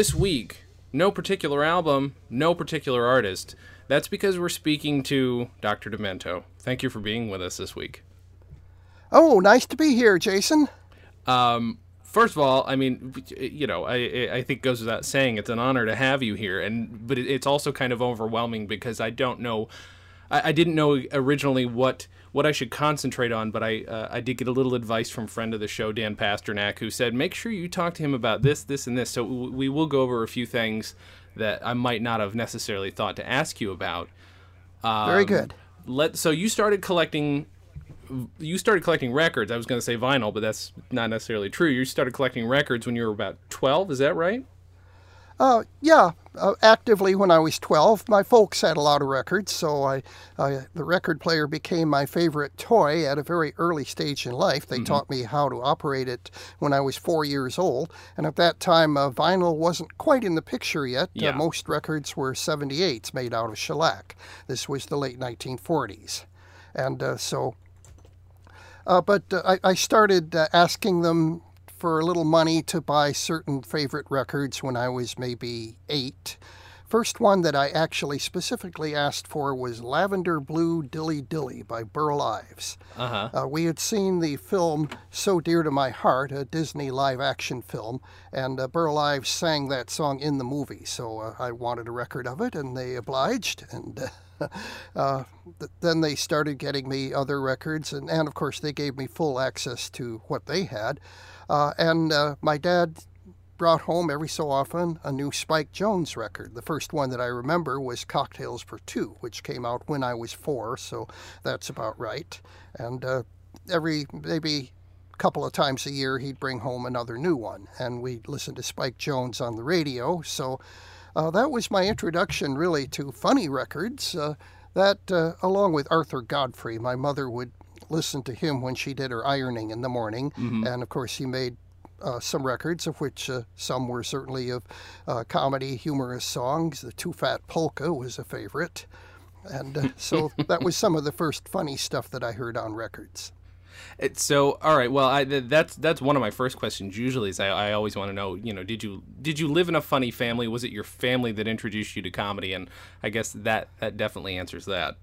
this week, no particular album, no particular artist. That's because we're speaking to Dr. Demento. Thank you for being with us this week. Oh, nice to be here, Jason. Um, first of all, I mean, you know, I I think goes without saying it's an honor to have you here, and but it's also kind of overwhelming because I don't know, I, I didn't know originally what what I should concentrate on, but I uh, I did get a little advice from friend of the show Dan Pasternak who said make sure you talk to him about this, this, and this. So we will go over a few things that I might not have necessarily thought to ask you about. Um, Very good. Let so you started collecting you started collecting records. I was going to say vinyl, but that's not necessarily true. You started collecting records when you were about 12, is that right? Uh, yeah, uh, actively when I was 12. My folks had a lot of records, so I, I, the record player became my favorite toy at a very early stage in life. They mm-hmm. taught me how to operate it when I was four years old, and at that time, uh, vinyl wasn't quite in the picture yet. Uh, most records were 78s made out of shellac. This was the late 1940s. And uh, so uh, but uh, I, I, started uh, asking them for a little money to buy certain favorite records when I was maybe eight. First one that I actually specifically asked for was Lavender Blue Dilly Dilly by Burl Ives. Uh-huh. Uh, we had seen the film So Dear to My Heart, a Disney live action film, and uh, Burl Ives sang that song in the movie, so uh, I wanted a record of it, and they obliged. And uh, th- then they started getting me other records, and, and of course, they gave me full access to what they had. Uh, and uh, my dad brought home every so often a new Spike Jones record. The first one that I remember was Cocktails for Two, which came out when I was four, so that's about right. And uh, every maybe couple of times a year he'd bring home another new one and we'd listen to spike jones on the radio so uh, that was my introduction, really, to funny records. Uh, that, uh, along with Arthur Godfrey, my mother would listen to him when she did her ironing in the morning. Mm-hmm. And of course, he made uh, some records, of which uh, some were certainly of uh, comedy, humorous songs. The Too Fat Polka was a favorite. And so that was some of the first funny stuff that I heard on records. So all right. Well, I, that's that's one of my first questions. Usually, is I, I always want to know. You know, did you did you live in a funny family? Was it your family that introduced you to comedy? And I guess that that definitely answers that.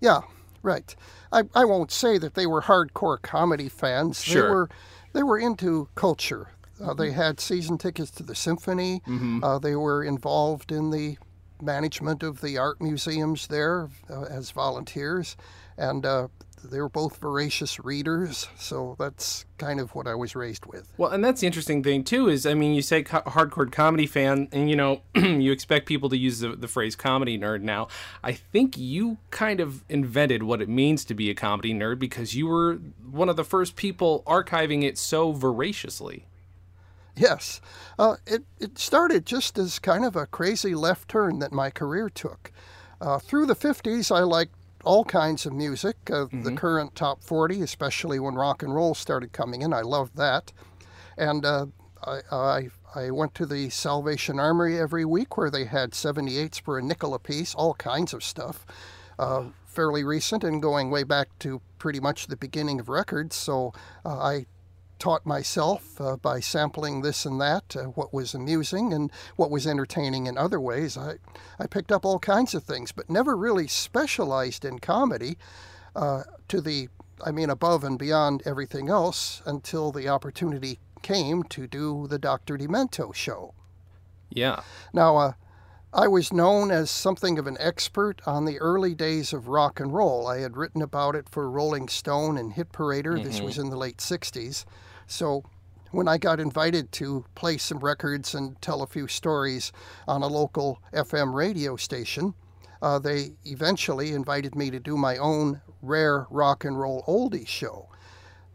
Yeah, right. I, I won't say that they were hardcore comedy fans. Sure. They were they were into culture. Uh, they had season tickets to the symphony. Mm-hmm. Uh, they were involved in the management of the art museums there uh, as volunteers, and uh, they were both voracious readers, so that's kind of what I was raised with. Well, and that's the interesting thing too is I mean, you say co- hardcore comedy fan, and you know, you expect people to use the, the phrase comedy nerd. Now, I think you kind of invented what it means to be a comedy nerd because you were one of the first people archiving it so voraciously. Yes, uh, it it started just as kind of a crazy left turn that my career took. Uh, through the 50s, I liked all kinds of music. Uh, mm-hmm. The current top 40, especially when rock and roll started coming in, I loved that. And uh, I, I, I, went to the Salvation Armory every week where they had 78s for a nickel apiece, all kinds of stuff. Uh, fairly recent and going way back to pretty much the beginning of records. So uh, I taught myself uh, by sampling this and that, uh, what was amusing and what was entertaining in other ways. I, I picked up all kinds of things, but never really specialized in comedy uh, to the, I mean, above and beyond everything else until the opportunity came to do the Dr. Demento show. Yeah. Now, uh, I was known as something of an expert on the early days of rock and roll. I had written about it for Rolling Stone and Hit Parader. Mm-hmm. This was in the late 60s. So when I got invited to play some records and tell a few stories on a local FM radio station, uh, they eventually invited me to do my own rare rock and roll oldies show.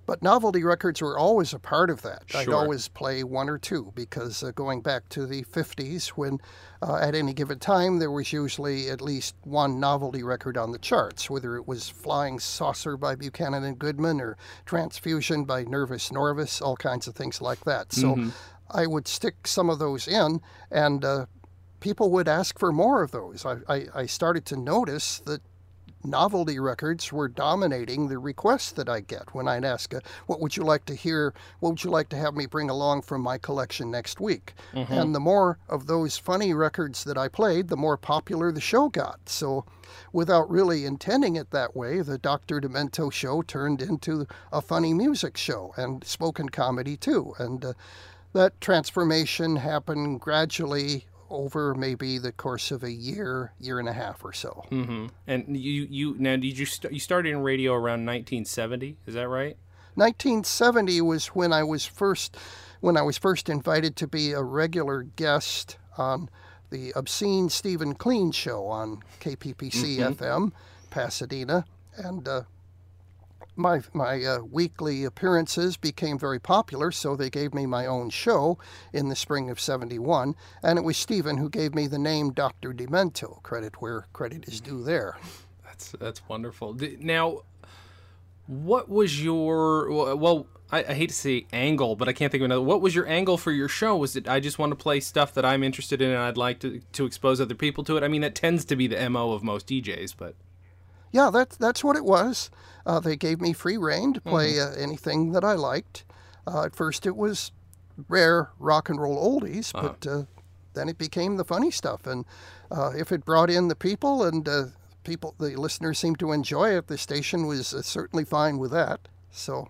But novelty records were always a part of that. Sure. I'd always play one or two because uh, going back to the 50s, when uh, at any given time there was usually at least one novelty record on the charts, whether it was Flying Saucer by Buchanan and Goodman or Transfusion by Nervous Norvus, all kinds of things like that. So mm-hmm. I would stick some of those in, and uh, people would ask for more of those. I, I, I started to notice that novelty records were dominating the requests that I get when I'd ask, uh, "What would you like to hear? What would you like to have me bring along from my collection next week?" Mm-hmm. And the more of those funny records that I played, the more popular the show got. So, without really intending it that way, the Dr. Demento show turned into a funny music show and spoken comedy too. And uh, that transformation happened gradually over maybe the course of a year, year and a half or so. Mm-hmm. And you, you now did you st- you started in radio around 1970? Is that right? 1970 was when I was first when I was first invited to be a regular guest on the Obscene Steven Clean show on KPPC mm-hmm. FM, Pasadena, and uh, my my uh, weekly appearances became very popular, so they gave me my own show in the spring of '71, and it was Steven who gave me the name Dr. Demento. Credit where credit is due there. That's that's wonderful. Now, what was your well? I, I, hate to say angle, but I can't think of another. What was your angle for your show? Was it I just want to play stuff that I'm interested in and I'd like to to expose other people to it? I mean, that tends to be the mo of most DJs, but yeah, that's that's what it was. Uh, they gave me free rein to play mm-hmm. uh, anything that I liked. Uh, at first, it was rare rock and roll oldies, uh-huh. but uh, then it became the funny stuff. And uh, if it brought in the people and uh, people, the listeners seemed to enjoy it, the station was certainly fine with that. So,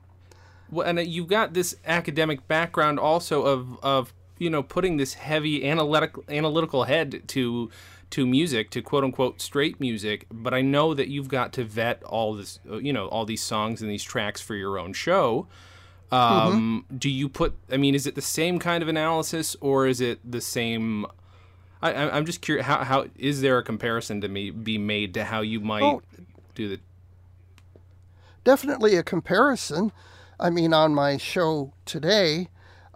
well, and you've got this academic background also of of you know putting this heavy analytical analytical head to to music, to quote unquote straight music, but I know that you've got to vet all this, uh, you know, all these songs and these tracks for your own show. Um, mm-hmm. Do you put? I mean, is it the same kind of analysis, or is it the same? I, am just curious. How, how is there a comparison to me be made to how you might oh, do the? Definitely a comparison. I mean, on my show today,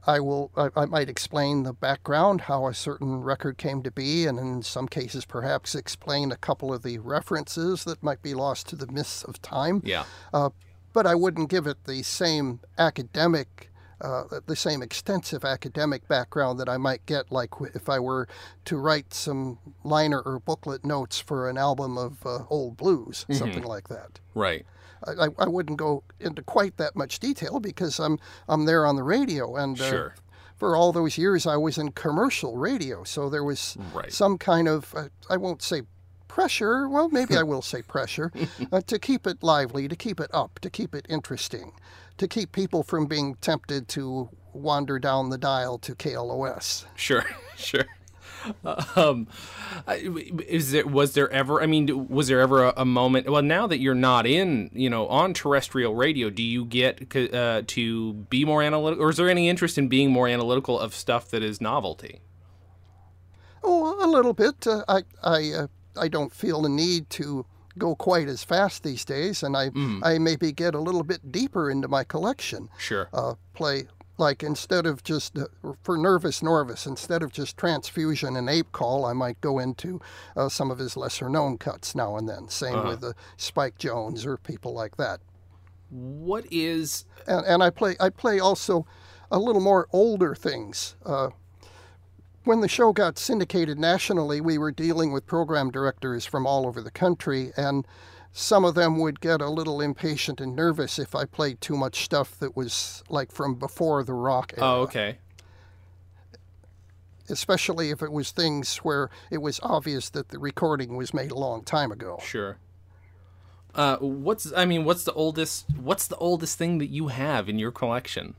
I will I, I, might explain the background, how a certain record came to be, and in some cases perhaps explain a couple of the references that might be lost to the mists of time. Yeah. Uh, but I wouldn't give it the same academic. Uh, the same extensive academic background that I might get, like if I were to write some liner or booklet notes for an album of uh, old blues, mm-hmm. something like that. Right. I, I wouldn't go into quite that much detail because I'm I'm there on the radio and uh, sure. for all those years I was in commercial radio, so there was right. some kind of uh, I won't say pressure. Well, maybe I will say pressure uh, to keep it lively, to keep it up, to keep it interesting, to keep people from being tempted to wander down the dial to KLOS. Sure, sure. um, is there was there ever? I mean, was there ever a, a, moment? Well, now that you're not in, you know, on terrestrial radio, do you get uh, to be more analytical, or is there any interest in being more analytical of stuff that is novelty? Oh, a little bit. Uh, I I uh, I don't feel the need to go quite as fast these days, and I mm. I maybe get a little bit deeper into my collection. Sure. Uh, play like instead of just uh, for Nervous Norvus, instead of just transfusion and ape call, I might go into uh, some of his lesser known cuts now and then. Same uh-huh. with uh, Spike Jones or people like that. What is and, and I play I play also a little more older things. Uh, when the show got syndicated nationally, we were dealing with program directors from all over the country, and some of them would get a little impatient and nervous if I played too much stuff that was like from before the rock era. Oh, okay. Especially if it was things where it was obvious that the recording was made a long time ago. Sure. Uh, what's I mean, what's the oldest? What's the oldest thing that you have in your collection?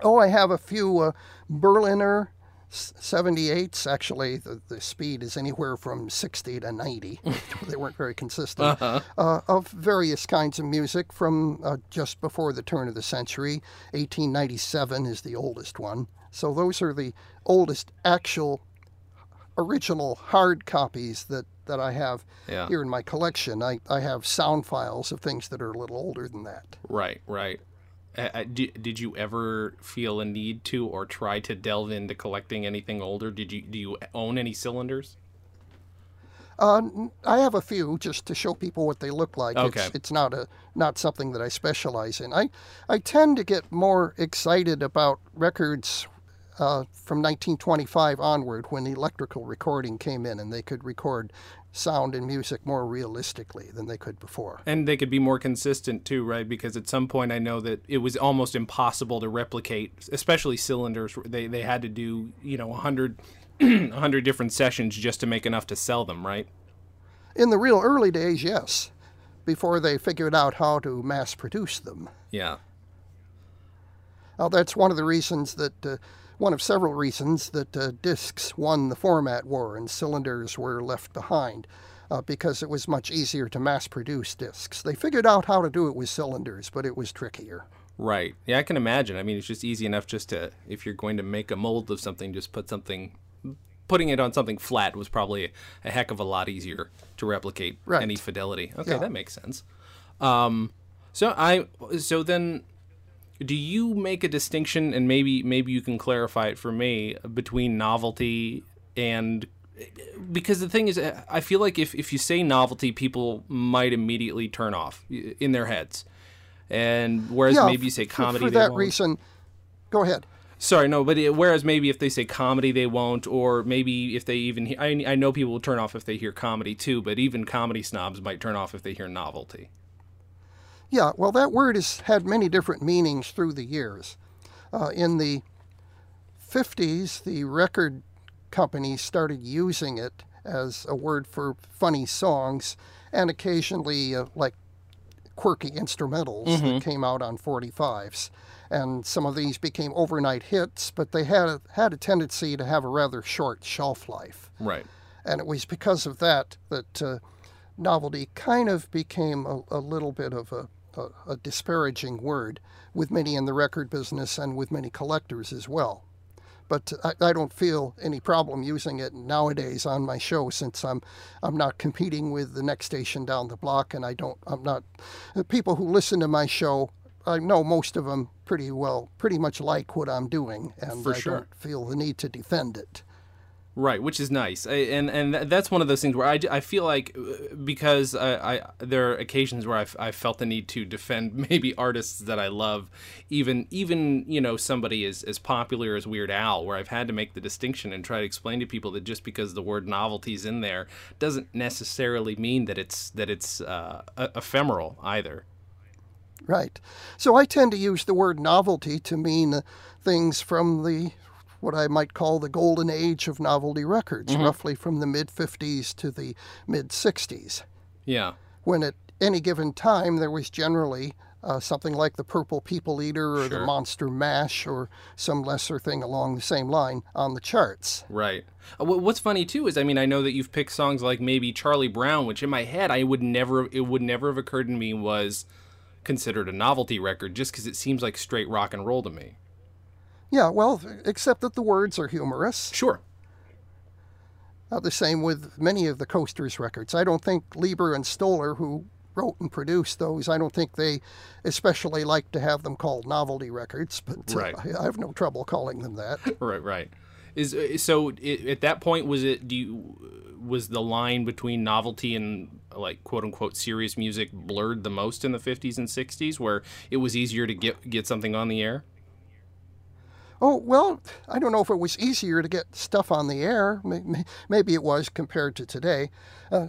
Oh, I have a few uh, Berliner 78s actually the, the speed is anywhere from 60 to 90 they weren't very consistent uh-huh. uh, of various kinds of music from uh, just before the turn of the century 1897 is the oldest one so those are the oldest actual original hard copies that that I have yeah. here in my collection. I, I have sound files of things that are a little older than that. Right, right. Uh, did, did you ever feel a need to or try to delve into collecting anything older? Did you do you own any cylinders? Uh, I have a few just to show people what they look like. Okay. It's, it's not a not something that I specialize in. I I tend to get more excited about records uh, from 1925 onward when electrical recording came in and they could record sound and music more realistically than they could before. And they could be more consistent too, right? Because at some point I know that it was almost impossible to replicate, especially cylinders. They they had to do you know 100, 100 different sessions just to make enough to sell them, right? In the real early days, yes, before they figured out how to mass produce them. Yeah. Now, that's one of the reasons that, uh, one of several reasons that uh, discs won the format war and cylinders were left behind, uh, because it was much easier to mass produce discs. They figured out how to do it with cylinders, but it was trickier. Right. Yeah, I can imagine. I mean, it's just easy enough just to, if you're going to make a mold of something, just put something, putting it on something flat was probably a heck of a lot easier to replicate Right. any fidelity. Okay, Yeah. that makes sense. Um, so I, so then, do you make a distinction, and maybe maybe you can clarify it for me between novelty and because the thing is, I feel like if, if you say novelty, people might immediately turn off in their heads. And whereas yeah, maybe you say comedy, For they that won't. reason, go ahead. Sorry, no, but it, whereas maybe if they say comedy, they won't, or maybe if they even, he- I, I know people will turn off if they hear comedy too, but even comedy snobs might turn off if they hear novelty. Yeah, well, that word has had many different meanings through the years. Uh, in the 50s, the record companies started using it as a word for funny songs and occasionally uh, like quirky instrumentals that came out on 45s. And some of these became overnight hits, but they had a, had a tendency to have a rather short shelf life. Right. And it was because of that that uh, novelty kind of became a, a little bit of a, a, a disparaging word with many in the record business and with many collectors as well. But I, I don't feel any problem using it nowadays on my show since I'm I'm not competing with the next station down the block and I don't I'm not the people who listen to my show I know most of them pretty well pretty much like what I'm doing and For I sure. don't feel the need to defend it. Right, which is nice, I, and and that's one of those things where I, I feel like uh, because I, I there are occasions where I've, I felt the need to defend maybe artists that I love, even even you know somebody as as popular as Weird Al, where I've had to make the distinction and try to explain to people that just because the word novelty is in there doesn't necessarily mean that it's that it's uh, ephemeral either. Right. So I tend to use the word novelty to mean things from the what I might call the golden age of novelty records, roughly from the mid 50s to the mid 60s, Yeah, when at any given time there was generally uh, something like the Purple People Eater or the Monster Mash or some lesser thing along the same line on the charts. Right. Uh, What's funny too is I mean I know that you've picked songs like maybe Charlie Brown, which in my head I would never it would never have occurred to me was considered a novelty record just because it seems like straight rock and roll to me. Yeah, well, except that the words are humorous. Sure. Uh, the same with many of the Coasters records. I don't think Leiber and Stoller, who wrote and produced those, I don't think they especially like to have them called novelty records, but uh, Right. I, I have no trouble calling them that. Right. Right. Is uh, so it, at that point was it do you was the line between novelty and like quote unquote serious music blurred the most in the 50s and 60s where it was easier to get get something on the air? Oh, well, I don't know if it was easier to get stuff on the air. May- may- Maybe it was compared to today. Uh,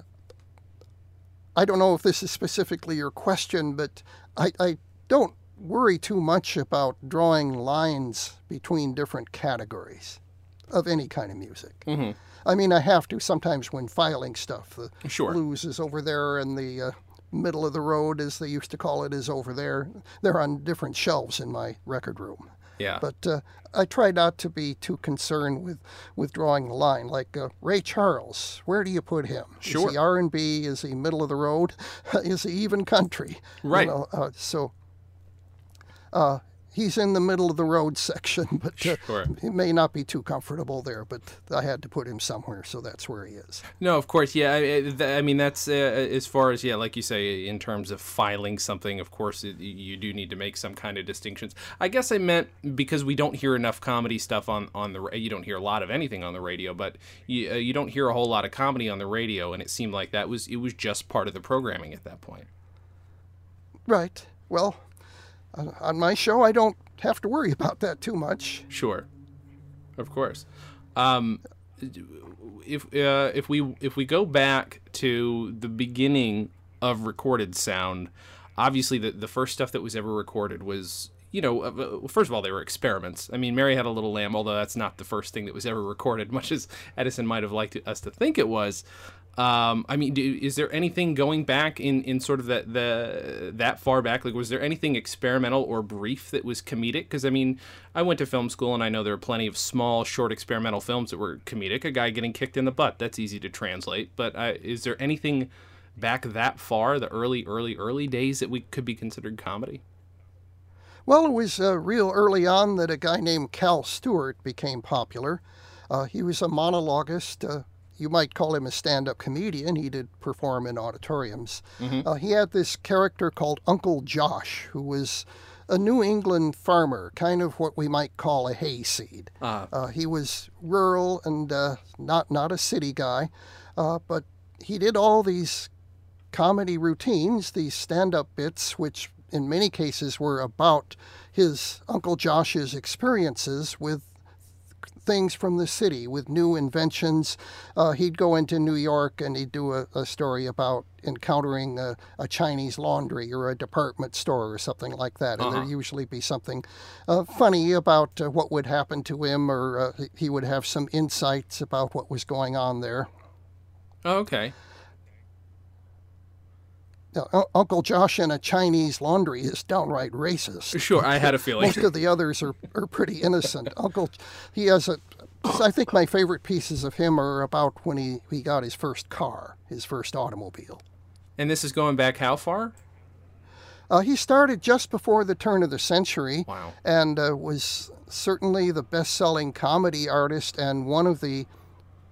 I don't know if this is specifically your question, but I, I don't worry too much about drawing lines between different categories of any kind of music. Mhm. I mean, I have to sometimes when filing stuff. The Sure. blues is over there, and the uh, middle of the road, as they used to call it, is over there. They're on different shelves in my record room. Yeah. But uh, I try not to be too concerned with, with drawing the line. Like uh, Ray Charles, where do you put him? Sure. Is he R and B? Is he middle of the road? Is he even country? You Right. know, uh, so uh, he's in the middle of the road section, but uh, Sure. he may not be too comfortable there. But I had to put him somewhere, so that's where he is. No, of course, yeah. I, I- mean, that's uh, as far as yeah, like you say, in terms of filing something. Of course, it, you do need to make some kind of distinctions. I guess I meant because we don't hear enough comedy stuff on on the. You don't hear a lot of anything on the radio, but you uh, you don't hear a whole lot of comedy on the radio, and it seemed like that was it was just part of the programming at that point. Right. Well, on my show, I don't have to worry about that too much. Sure, of course. Um, if uh, if we if we go back to the beginning of recorded sound, obviously the the first stuff that was ever recorded was you know, uh, first of all, they were experiments. I mean, Mary Had a Little Lamb, although that's not the first thing that was ever recorded, much as Edison might have liked us to think it was. Um, I mean, do, is there anything going back in, in sort of that the that far back? Like, was there anything experimental or brief that was comedic? Because I mean, I went to film school and I know there are plenty of small, short experimental films that were comedic. A guy getting kicked in the butt, that's easy to translate. But uh, is there anything back that far, the early, early, early days that we could be considered comedy? Well, it was uh, real early on that a guy named Cal Stewart became popular. Uh, he was a monologuist. Uh, you might call him a stand up comedian. He did perform in auditoriums. Mm-hmm. Uh, he had this character called Uncle Josh, who was a New England farmer, kind of what we might call a hayseed. Uh-huh. Uh, he was rural and uh, not, not a city guy, but he did all these comedy routines, these stand up bits, which in many cases were about his Uncle Josh's experiences with things from the city, with new inventions. Uh, he'd go into New York and he'd do a, a story about encountering a, a, Chinese laundry or a department store or something like that. And uh-huh. there'd usually be something uh, funny about uh, what would happen to him, or uh, he would have some insights about what was going on there. Oh, okay uh, Uncle Josh in a Chinese laundry is downright racist. Sure, I had a feeling. Most of the others are, are pretty innocent. Uncle, he has a. I think my favorite pieces of him are about when he, he got his first car, his first automobile. And this is going back how far? Uh, he started just before the turn of the century. Wow. And uh, was certainly the best selling comedy artist and one of the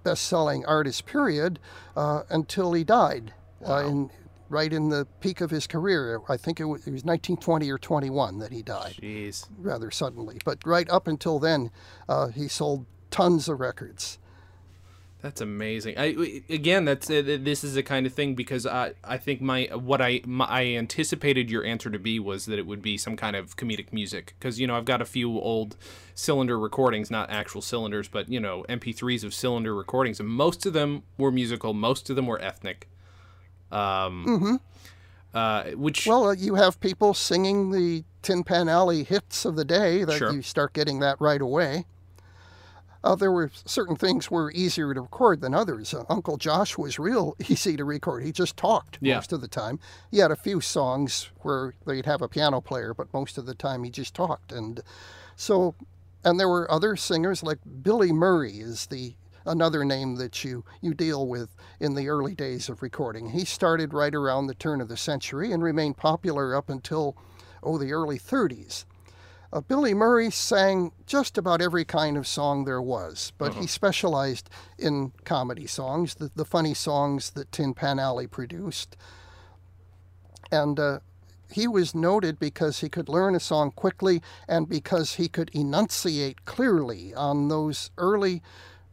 best selling artists, period, uh, until he died. Uh, wow. in right in the peak of his career. I think it was, it was 1920 or 21 that he died. Jeez. Rather suddenly. But right up until then, uh, he sold tons of records. That's amazing. I again, that's uh, this is the kind of thing because I I think my what I my, I anticipated your answer to be was that it would be some kind of comedic music because you know I've got a few old cylinder recordings, not actual cylinders, but you know MP3s of cylinder recordings, and most of them were musical, most of them were ethnic. Um, mm-hmm. uh, which well, uh, you have people singing the Tin Pan Alley hits of the day. That sure. you start getting that right away. Uh, there were certain things were easier to record than others. Uh, Uncle Josh was real easy to record. He just talked yeah. most of the time. He had a few songs where they'd have a piano player, but most of the time he just talked. And so, and there were other singers like Billy Murray is the another name that you, you deal with in the early days of recording. He started right around the turn of the century and remained popular up until, oh, the early 30s. Uh, Billy Murray sang just about every kind of song there was, but uh-huh. he specialized in comedy songs, the, the funny songs that Tin Pan Alley produced. And uh, he was noted because he could learn a song quickly and because he could enunciate clearly on those early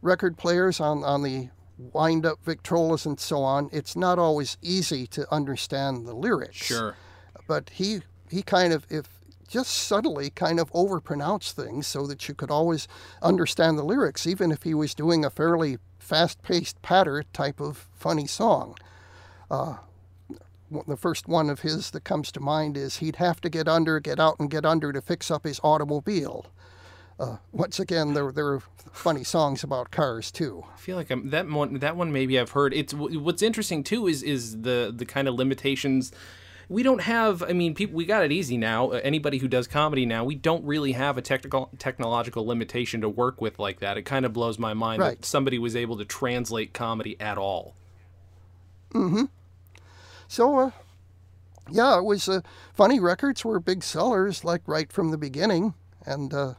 record players on, on the wind up Victrolas and so on, it's not always easy to understand the lyrics. Sure. But he he kind of if just subtly kind of overpronounced things so that you could always understand the lyrics, even if he was doing a fairly fast paced patter type of funny song. Uh, the first one of his that comes to mind is he'd have to get under, get out, and get under to fix up his automobile uh, once again, there there are funny songs about cars too. I feel like I'm, that one that one maybe I've heard. It's what's interesting too is is the the kind of limitations. We don't have. I mean, people. We got it easy now. Uh, anybody who does comedy now, we don't really have a technical technological limitation to work with like that. It kind of blows my mind right. that somebody was able to translate comedy at all. Mm-hmm. So, uh, yeah, it was uh, funny. Records were big sellers, like right from the beginning, and uh,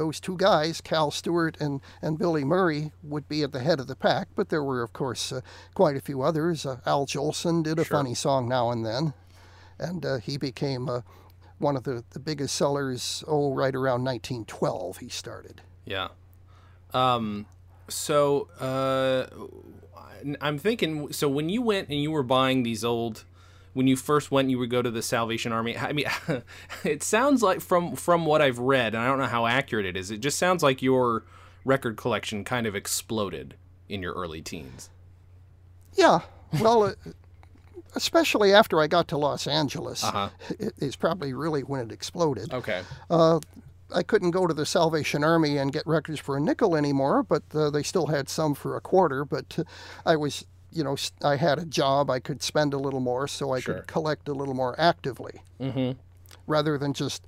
those two guys, Cal Stewart and, and Billy Murray, would be at the head of the pack, but there were, of course, uh, quite a few others. Uh, Al Jolson did a sure. funny song now and then, and uh, he became uh, one of the, the biggest sellers, oh, right around 1912 he started. Yeah. Um, so uh, I'm thinking, so when you went and you were buying these old when you first went you would go to the Salvation Army. I mean, it sounds like from from what I've read, and I don't know how accurate it is. It just sounds like your record collection kind of exploded in your early teens. Yeah, well, uh, especially after I got to Los Angeles, Uh-huh. it is probably really when it exploded. Okay. I couldn't go to the Salvation Army and get records for a nickel anymore, but uh, they still had some for a quarter. But uh, I was, you know, I had a job. I could spend a little more, so I Sure. could collect a little more actively, mm-hmm. rather than just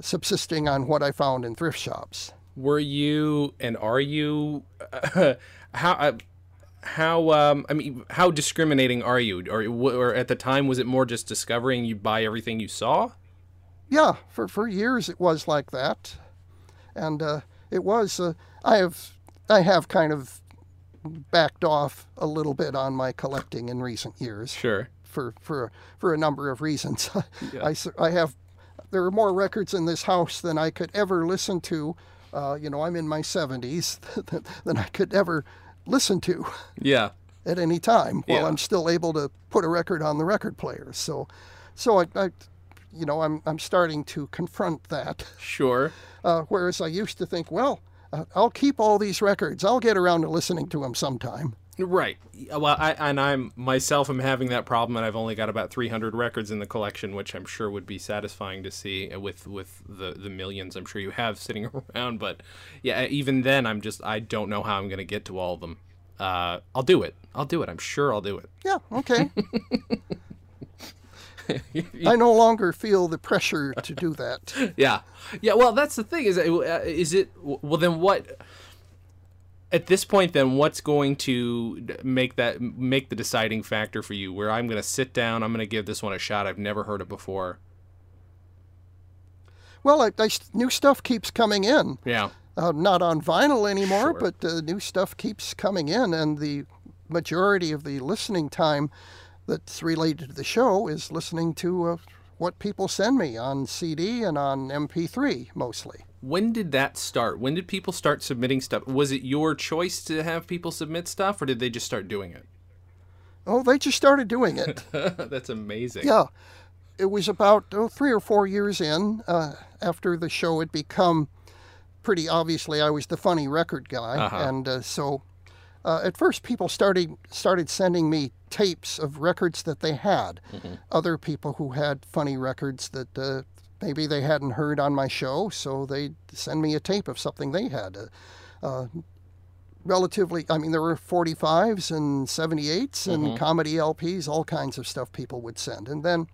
subsisting on what I found in thrift shops. Were you and are you how uh, how um I mean how discriminating are you or or at the time was it more just discovering you buy everything you saw? Yeah, for, for years it was like that, and uh, it was. Uh, I have I have kind of backed off a little bit on my collecting in recent years. Sure. for for for a number of reasons. I I have there are more records in this house than I could ever listen to. Uh, you know, I'm in my 70s than I could ever listen to Yeah. at any time while Yeah. I'm still able to put a record on the record player. So, so I, I you know, I'm I'm starting to confront that. Sure. Uh, whereas I used to think, well, I'll keep all these records. I'll get around to listening to them sometime. Right. Well, I and I'm myself am having that problem, and I've only got about 300 records in the collection, which I'm sure would be satisfying to see with with the the millions I'm sure you have sitting around. But yeah, even then, I'm just I don't know how I'm going to get to all of them. Uh, I'll do it. I'll do it. I'm sure I'll do it. Yeah, okay. I no longer feel the pressure to do that. yeah yeah well that's the thing is uh, is it well then what at this point then what's going to make that make the deciding factor for you where i'm going to sit down i'm going to give this one a shot i've never heard it before Well, I, I, new stuff keeps coming in. yeah Uh, not on vinyl anymore, Sure. but uh, new stuff keeps coming in, and the majority of the listening time that's related to the show is listening to uh, what people send me on CD and on MP3 mostly. when did that start when did people start submitting stuff was it your choice to have people submit stuff or did they just start doing it Oh, they just started doing it. that's amazing Yeah, it was about oh, three or four years in uh, after the show had become pretty obviously I was the funny record guy, Uh-huh. and uh, so uh, at first people started started sending me tapes of records that they had, other people who had funny records that. Uh, Maybe they hadn't heard on my show, so they'd send me a tape of something they had. Uh, uh, relatively, I mean, there were 45s and 78s and comedy LPs, all kinds of stuff people would send. And then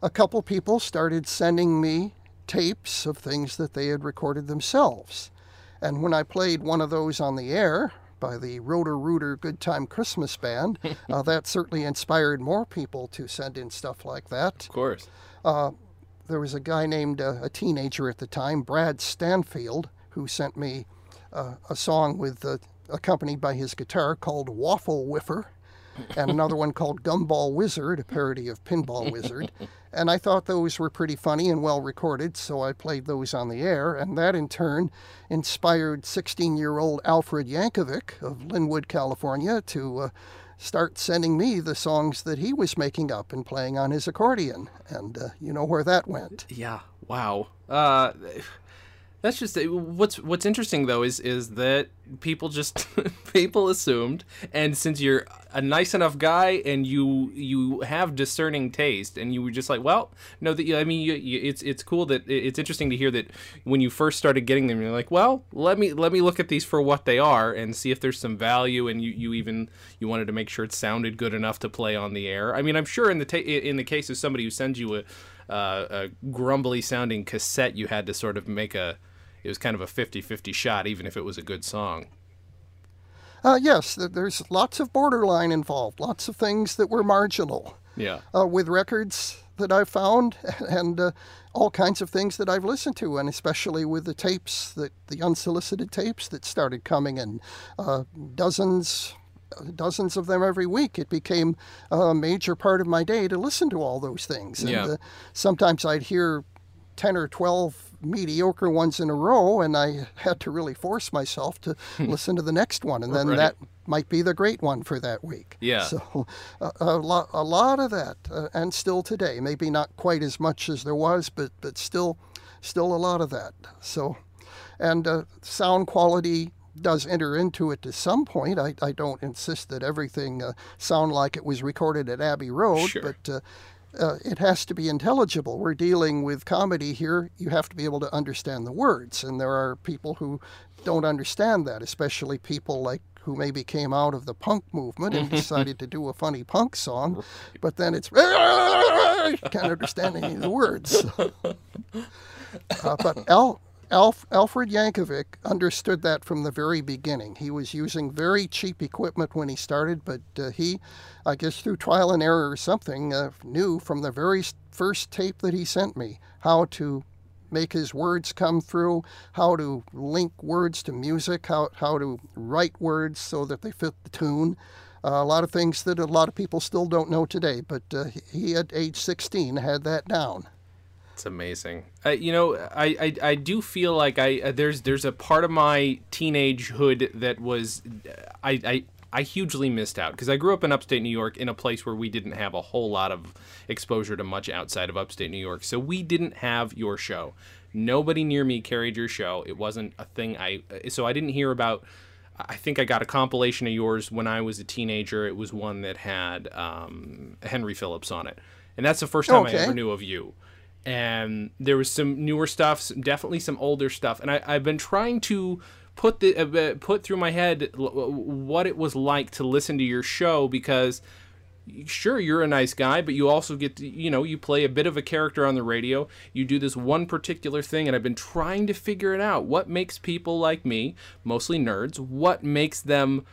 a couple people started sending me tapes of things that they had recorded themselves. And when I played one of those on the air by the Roto-Rooter Good Time Christmas Band, uh, that certainly inspired more people to send in stuff like that. of course There was a guy named, uh, a teenager at the time, Brad Stanfield, who sent me uh, a song with uh, accompanied by his guitar called Waffle Whiffer, and another one called Gumball Wizard, a parody of Pinball Wizard. And I thought those were pretty funny and well recorded, so I played those on the air, and that in turn inspired 16 year old Alfred Yankovic of Lynwood, California, to uh, start sending me the songs that he was making up and playing on his accordion. And uh, you know where that went. Yeah. Wow. Uh, that's just what's what's interesting though is is that people just people assumed, and since you're a nice enough guy and you you have discerning taste, and you were just like, well, no, that I mean, you, you, it's it's cool that it's interesting to hear that when you first started getting them, you're like, well, let me let me look at these for what they are and see if there's some value, and you you even you wanted to make sure it sounded good enough to play on the air. I mean, I'm sure in the ta- in the case of somebody who sends you a uh, a grumbly sounding cassette, you had to sort of make a, it was kind of a 50 50 shot, even if it was a good song. Uh, yes, there's lots of borderline involved, lots of things that were marginal. Yeah. uh, with records that I've found and uh, all kinds of things that I've listened to, and especially with the tapes that the unsolicited tapes that started coming in, uh, dozens, dozens of them every week. It became a major part of my day to listen to all those things. And Yeah. uh, sometimes I'd hear ten or twelve mediocre ones in a row, and I had to really force myself to listen to the next one, and then Right. that might be the great one for that week. Yeah. So a, a lot, a lot of that, uh, and still today, maybe not quite as much as there was, but but still, still a lot of that. So and uh, sound quality does enter into it to some point. I, I don't insist that everything uh, sound like it was recorded at Abbey Road, Sure. but uh, it has to be intelligible. We're dealing with comedy here. You have to be able to understand the words, and there are people who don't understand that, especially people like who maybe came out of the punk movement and decided to do a funny punk song, but then it's can't understand any of the words. Uh, but Al, Alf, Alfred Yankovic understood that from the very beginning. He was using very cheap equipment when he started, but uh, he, I guess through trial and error or something, uh, knew from the very first tape that he sent me how to make his words come through, how to link words to music, how, how to write words so that they fit the tune. Uh, a lot of things that a lot of people still don't know today, but uh, he at age 16 had that down. It's amazing. Uh, you know, I, I, I do feel like I uh, there's there's a part of my teenagehood that was I I, I hugely missed out because I grew up in upstate New York in a place where we didn't have a whole lot of exposure to much outside of upstate New York. So we didn't have your show. Nobody near me carried your show. It wasn't a thing I so I didn't hear about I think I got a compilation of yours when I was a teenager. It was one that had um, Henry Phillips on it. And that's the first time I ever knew of you and there was some newer stuff, some, definitely some older stuff, and I, I've been trying to put the uh, put through my head l- what it was like to listen to your show because sure you're a nice guy but you also get to, you know you play a bit of a character on the radio. You do this one particular thing and i've been trying to figure it out. What makes people like me mostly nerds what makes them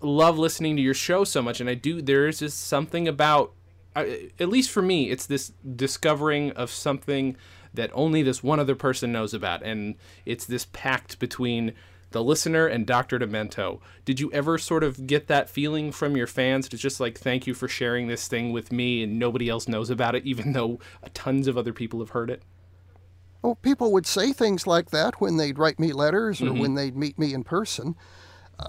love listening to your show so much? And i do there is just something about I- at least for me it's this discovering of something that only this one other person knows about and it's this pact between the listener and dr demento. Did you ever sort of get that feeling from your fans it's just like thank you for sharing this thing with me and nobody else knows about it even though tons of other people have heard it? Well, people would say things like that when they'd write me letters or mm-hmm. when they'd meet me in person.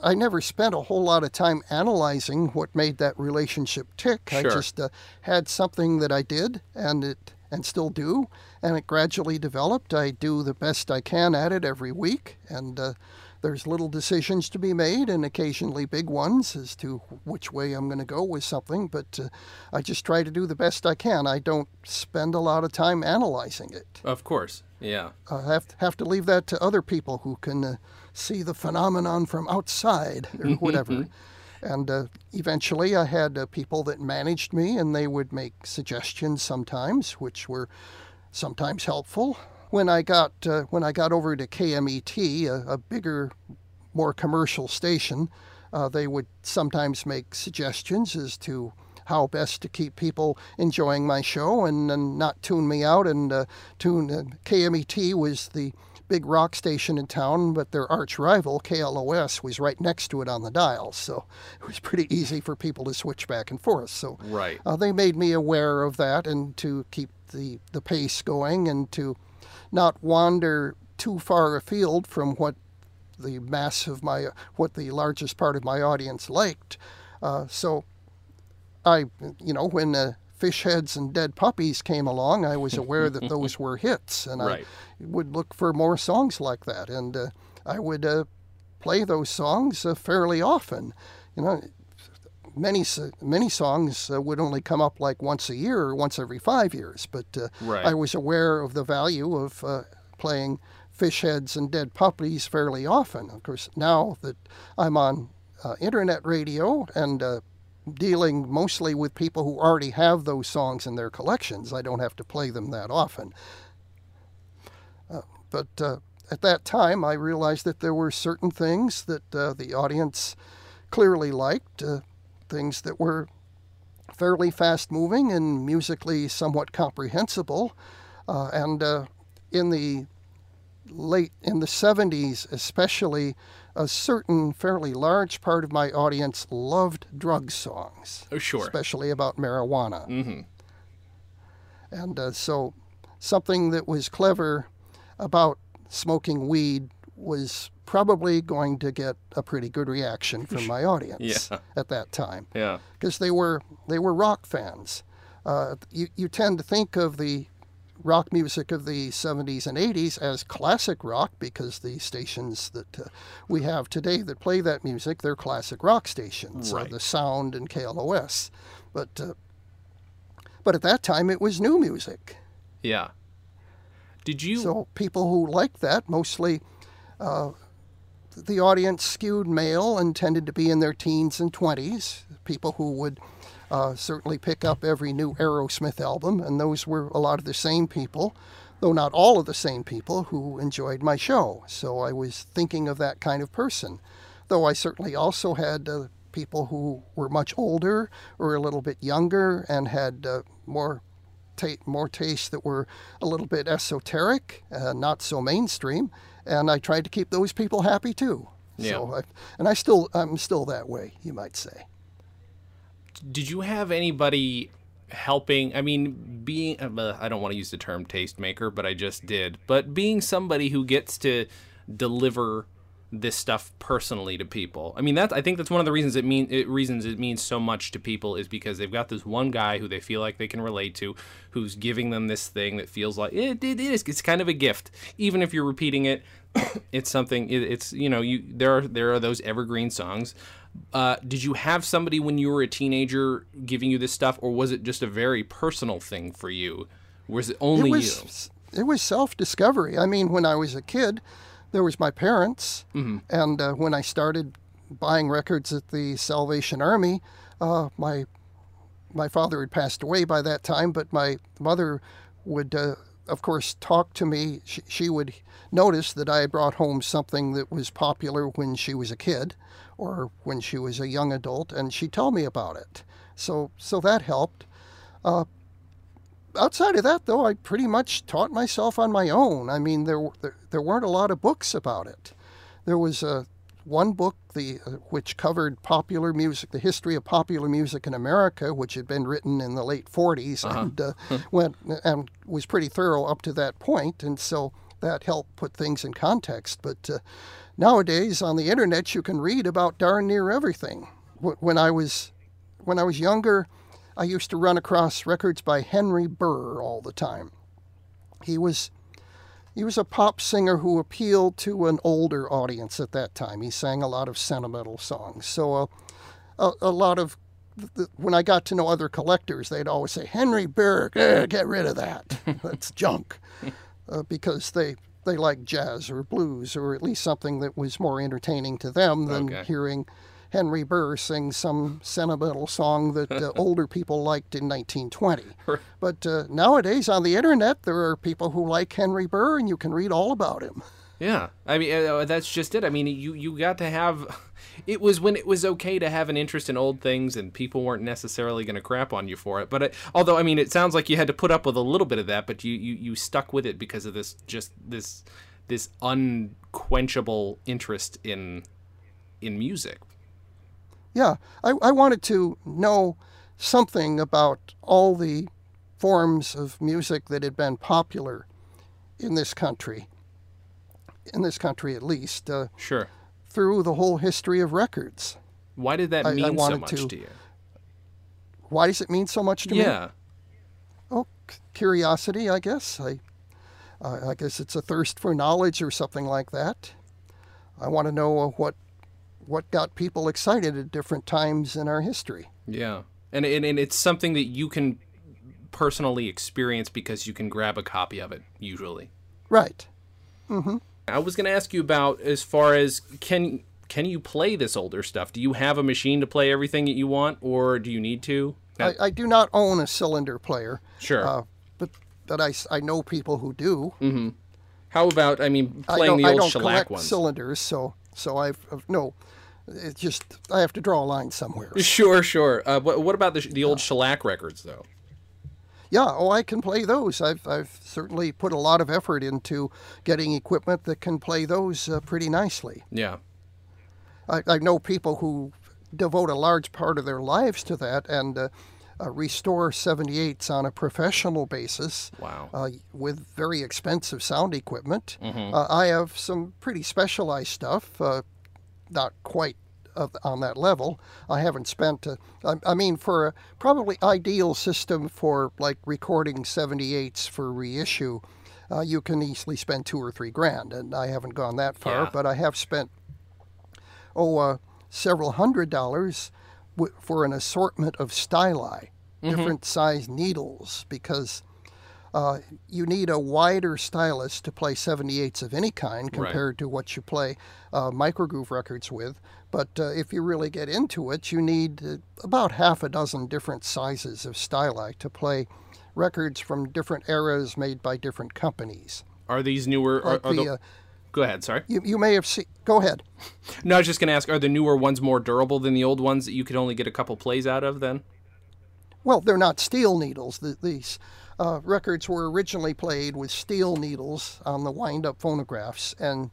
I never spent a whole lot of time analyzing what made that relationship tick. I just uh, had something that I did and it and still do, and it gradually developed. I do the best I can at it every week, and uh, there's little decisions to be made, and occasionally big ones as to which way I'm going to go with something. But uh, I just try to do the best I can. I don't spend a lot of time analyzing it. of course yeah I have to, have to leave that to other people who can uh, see the phenomenon from outside or whatever. and uh, eventually, I had uh, people that managed me, and they would make suggestions sometimes, which were sometimes helpful. When I got uh, when I got over to KMET, a, a bigger, more commercial station, uh, they would sometimes make suggestions as to how best to keep people enjoying my show and, and not tune me out. And uh, tune uh, KMET was the big rock station in town, but their arch rival KLOS was right next to it on the dial, so it was pretty easy for people to switch back and forth. So right uh, they made me aware of that and to keep the, the pace going and to not wander too far afield from what the mass of my what the largest part of my audience liked. Uh, so I, you know, when uh, fish heads and dead puppies came along, I was aware that those were hits, and Right. I would look for more songs like that, and uh, I would uh, play those songs uh, fairly often. You know, many many songs uh, would only come up like once a year or once every five years, but uh, Right. I was aware of the value of uh, playing fish heads and dead puppies fairly often. Of course, now that I'm on uh, internet radio and uh, dealing mostly with people who already have those songs in their collections, I don't have to play them that often. Uh, but uh, at that time, I realized that there were certain things that uh, the audience clearly liked, uh, things that were fairly fast moving and musically somewhat comprehensible. Uh, and uh, in the late in the 70s, especially, a certain fairly large part of my audience loved drug songs, oh sure especially about marijuana. mm-hmm. And uh, so, something that was clever about smoking weed was probably going to get a pretty good reaction from my audience Yeah. at that time yeah because they were they were rock fans. Uh, you you tend to think of the rock music of the 70s and 80s as classic rock because the stations that uh, we have today that play that music, they're classic rock stations, right. uh, the Sound and KLOS. But uh, but at that time, it was new music. Yeah. Did you? So people who liked that mostly. Uh, the audience skewed male and tended to be in their teens and 20s. People who would uh, certainly pick up every new Aerosmith album, and those were a lot of the same people, though not all of the same people who enjoyed my show. So I was thinking of that kind of person. Though I certainly also had uh, people who were much older or a little bit younger and had uh, more more tastes that were a little bit esoteric, uh, not so mainstream, and I tried to keep those people happy too. Yeah. So I, and I still I'm still that way, you might say. did you have anybody helping i mean being uh, i don't want to use the term tastemaker but i just did but being somebody who gets to deliver this stuff personally to people i mean that's i think that's one of the reasons it mean it reasons it means so much to people is because they've got this one guy who they feel like they can relate to who's giving them this thing that feels like it, it is it's kind of a gift even if you're repeating it it's something it, it's you know you there are there are those evergreen songs uh, did you have somebody when you were a teenager giving you this stuff, or was it just a very personal thing for you? Was it only it was it was self discovery. I mean, when I was a kid, there was my parents, and uh, when I started buying records at the Salvation Army, uh, my my father had passed away by that time, but my mother would, uh, of course, talk to me. She, she would notice that I had brought home something that was popular when she was a kid or when she was a young adult, and she told me about it. So, so that helped. Outside of that, though, I pretty much taught myself on my own. I mean, there there, there weren't a lot of books about it. There was uh, one book, the uh, which covered popular music, the history of popular music in America, which had been written in the late 40s and uh, went and was pretty thorough up to that point, and so that helped put things in context. But uh, nowadays, on the internet, you can read about darn near everything. When I was when I was younger, I used to run across records by Henry Burr all the time. He was he was a pop singer who appealed to an older audience at that time. He sang a lot of sentimental songs. So uh, a, a lot of the, when I got to know other collectors, they'd always say Henry Burr, eh, get rid of that. That's junk, uh, because they they like jazz or blues or at least something that was more entertaining to them than Okay. hearing Henry Burr sing some sentimental song that uh, older people liked in 1920. But uh, nowadays on the internet, there are people who like Henry Burr, and you can read all about him. Yeah, I mean uh, that's just it. I mean you you got to have. It was when it was okay to have an interest in old things, and people weren't necessarily going to crap on you for it. But it, although I mean, it sounds like you had to put up with a little bit of that, but you you, you stuck with it because of this just this this unquenchable interest in in music. Yeah, I, I wanted to know something about all the forms of music that had been popular in this country, in this country at least, uh, Sure. through the whole history of records. Why did that I- I mean so much to- to, you? Why does it mean so much to me? Yeah. Oh, c- curiosity, I guess. I, uh, I guess it's a thirst for knowledge or something like that. I want to know uh, what, what got people excited at different times in our history. Yeah, and, and and it's something that you can personally experience because you can grab a copy of it usually. Right. Mm-hmm. I was going to ask you about as far as can can you play this older stuff? Do you have a machine to play everything that you want, or do you need to? I, I do not own a cylinder player. Sure. Uh, but but I, I know people who do. How about I mean I playing don't, the I old don't shellac collect ones? cylinders, so so I've I've- no. It's just I have to draw a line somewhere. Sure, sure. Uh, what, what about the, the old shellac records though? Yeah, oh, I can play those. I've I've certainly put a lot of effort into getting equipment that can play those uh, pretty nicely. Yeah. I, I know people who devote a large part of their lives to that and uh, uh, restore 78s on a professional basis. Wow. uh, with very expensive sound equipment. Mm-hmm. Uh, I have some pretty specialized stuff, uh, not quite of, on that level. I haven't spent, I, I mean, for a probably ideal system for like recording 78s for reissue, uh, you can easily spend two or three grand, and I haven't gone that far, Yeah. but I have spent oh uh, several hundred dollars w- for an assortment of styli, different size needles, because uh, you need a wider stylus to play 78s of any kind Right. compared to what you play uh, microgroove records with. But uh, if you really get into it, you need uh, about half a dozen different sizes of styli to play records from different eras made by different companies. Are these newer? Are, Like are the, the, uh, go ahead. Sorry. you, you may have seen. Go ahead. No, I was just going to ask: Are the newer ones more durable than the old ones that you could only get a couple plays out of? Then. Well, they're not steel needles. The, these uh, records were originally played with steel needles on the wind-up phonographs, and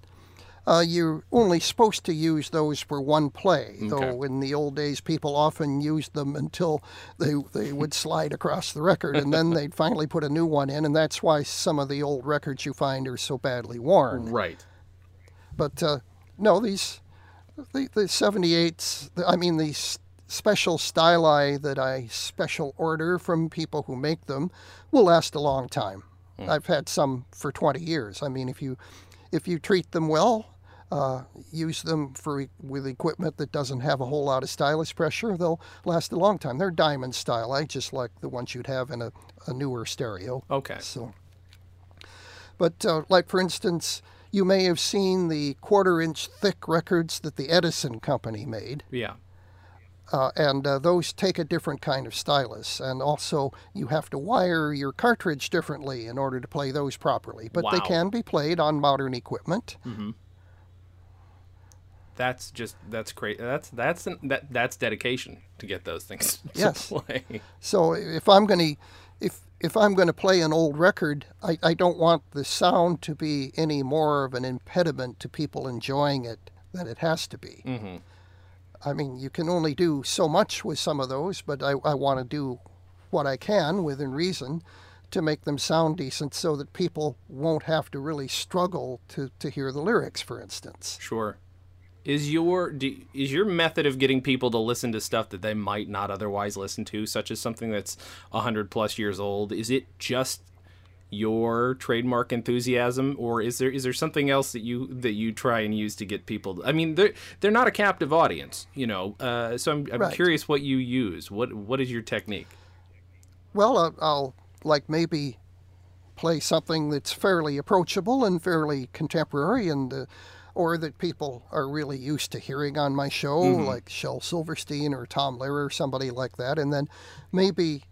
uh, you're only supposed to use those for one play. Though in the old days, people often used them until they they would slide across the record, and then they'd finally put a new one in, and that's why some of the old records you find are so badly worn. Right. But uh, no, these the, the 78s, the- I mean, these special styli that I special order from people who make them will last a long time. I've had some for 20 years. I mean, if you if you treat them well, uh, use them for with equipment that doesn't have a whole lot of stylus pressure, they'll last a long time. They're diamond styli, just like the ones you'd have in a, a newer stereo. Okay. So, but uh, like for instance, you may have seen the quarter-inch thick records that the Edison company made, Yeah. Uh, and uh, those take a different kind of stylus, and also you have to wire your cartridge differently in order to play those properly. But they can be played on modern equipment. That's just that's great. That's that's an, that that's dedication to get those things to Yes. play. So if I'm going to if if I'm going to play an old record, I, I don't want the sound to be any more of an impediment to people enjoying it than it has to be. Mm-hmm. I mean, you can only do so much with some of those, but I, I want to do what I can within reason to make them sound decent so that people won't have to really struggle to, to hear the lyrics, for instance. Sure. Is your do, is your method of getting people to listen to stuff that they might not otherwise listen to, such as something that's hundred plus years old, is it just your trademark enthusiasm, or is there is there something else that you that you try and use to get people? I mean, they're they're not a captive audience, you know. Uh, so I'm I'm Right. curious what you use. What what is your technique? Well, I'll, I'll like maybe play something that's fairly approachable and fairly contemporary and uh, or that people are really used to hearing on my show like Shel Silverstein or Tom Lehrer or somebody like that and then maybe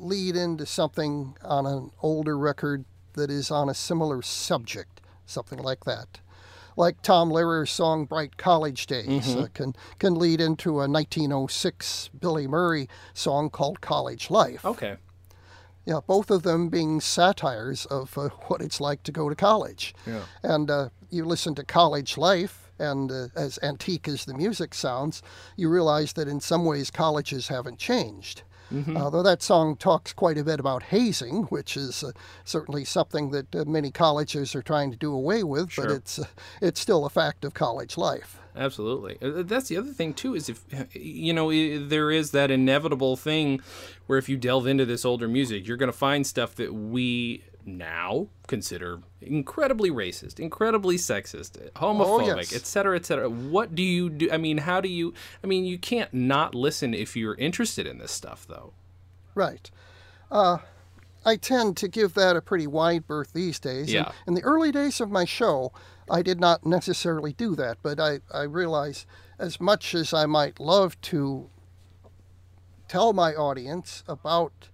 lead into something on an older record that is on a similar subject something like that like Tom Lehrer's song "Bright College Days" uh, can can lead into a 1906 Billy Murray song called "College Life." Okay. Yeah, both of them being satires of uh, what it's like to go to college. Yeah. And uh, you listen to College Life, and uh, as antique as the music sounds, you realize that in some ways colleges haven't changed. Although that song talks quite a bit about hazing, which is uh, certainly something that uh, many colleges are trying to do away with, but it's uh, it's still a fact of college life. Absolutely. Uh, That's the other thing too is if you know there is that inevitable thing where if you delve into this older music, you're going to find stuff that we now consider incredibly racist, incredibly sexist, homophobic, yes. et cetera, et cetera. What do you do? I mean, how do you? I mean, you can't not listen if you're interested in this stuff, though. Right. Uh, I tend to give that a pretty wide berth these days. And Yeah. in the early days of my show, I did not necessarily do that, but I, I realize as much as I might love to tell my audience about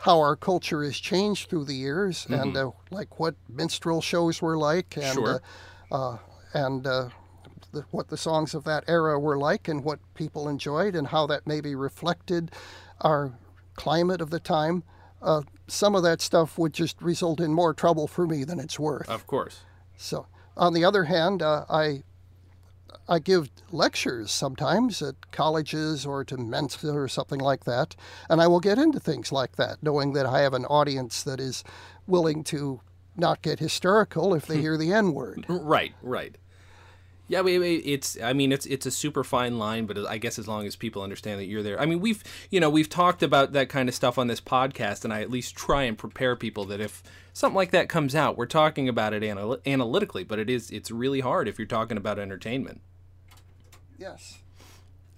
how our culture has changed through the years and uh, like what minstrel shows were like and Sure. uh, uh, and uh, the, what the songs of that era were like and what people enjoyed and how that maybe reflected our climate of the time. Uh, some of that stuff would just result in more trouble for me than it's worth. Of course. So, on the other hand, uh, I I give lectures sometimes at colleges or to Mensa or something like that, and I will get into things like that, knowing that I have an audience that is willing to not get hysterical if they hmm. hear the N word. Right, right. Yeah, it's. I mean, it's it's a super fine line, but I guess as long as people understand that you're there. I mean, we've you know we've talked about that kind of stuff on this podcast, and I at least try and prepare people that if something like that comes out, we're talking about it anal- analytically, but it is it's really hard if you're talking about entertainment. Yes.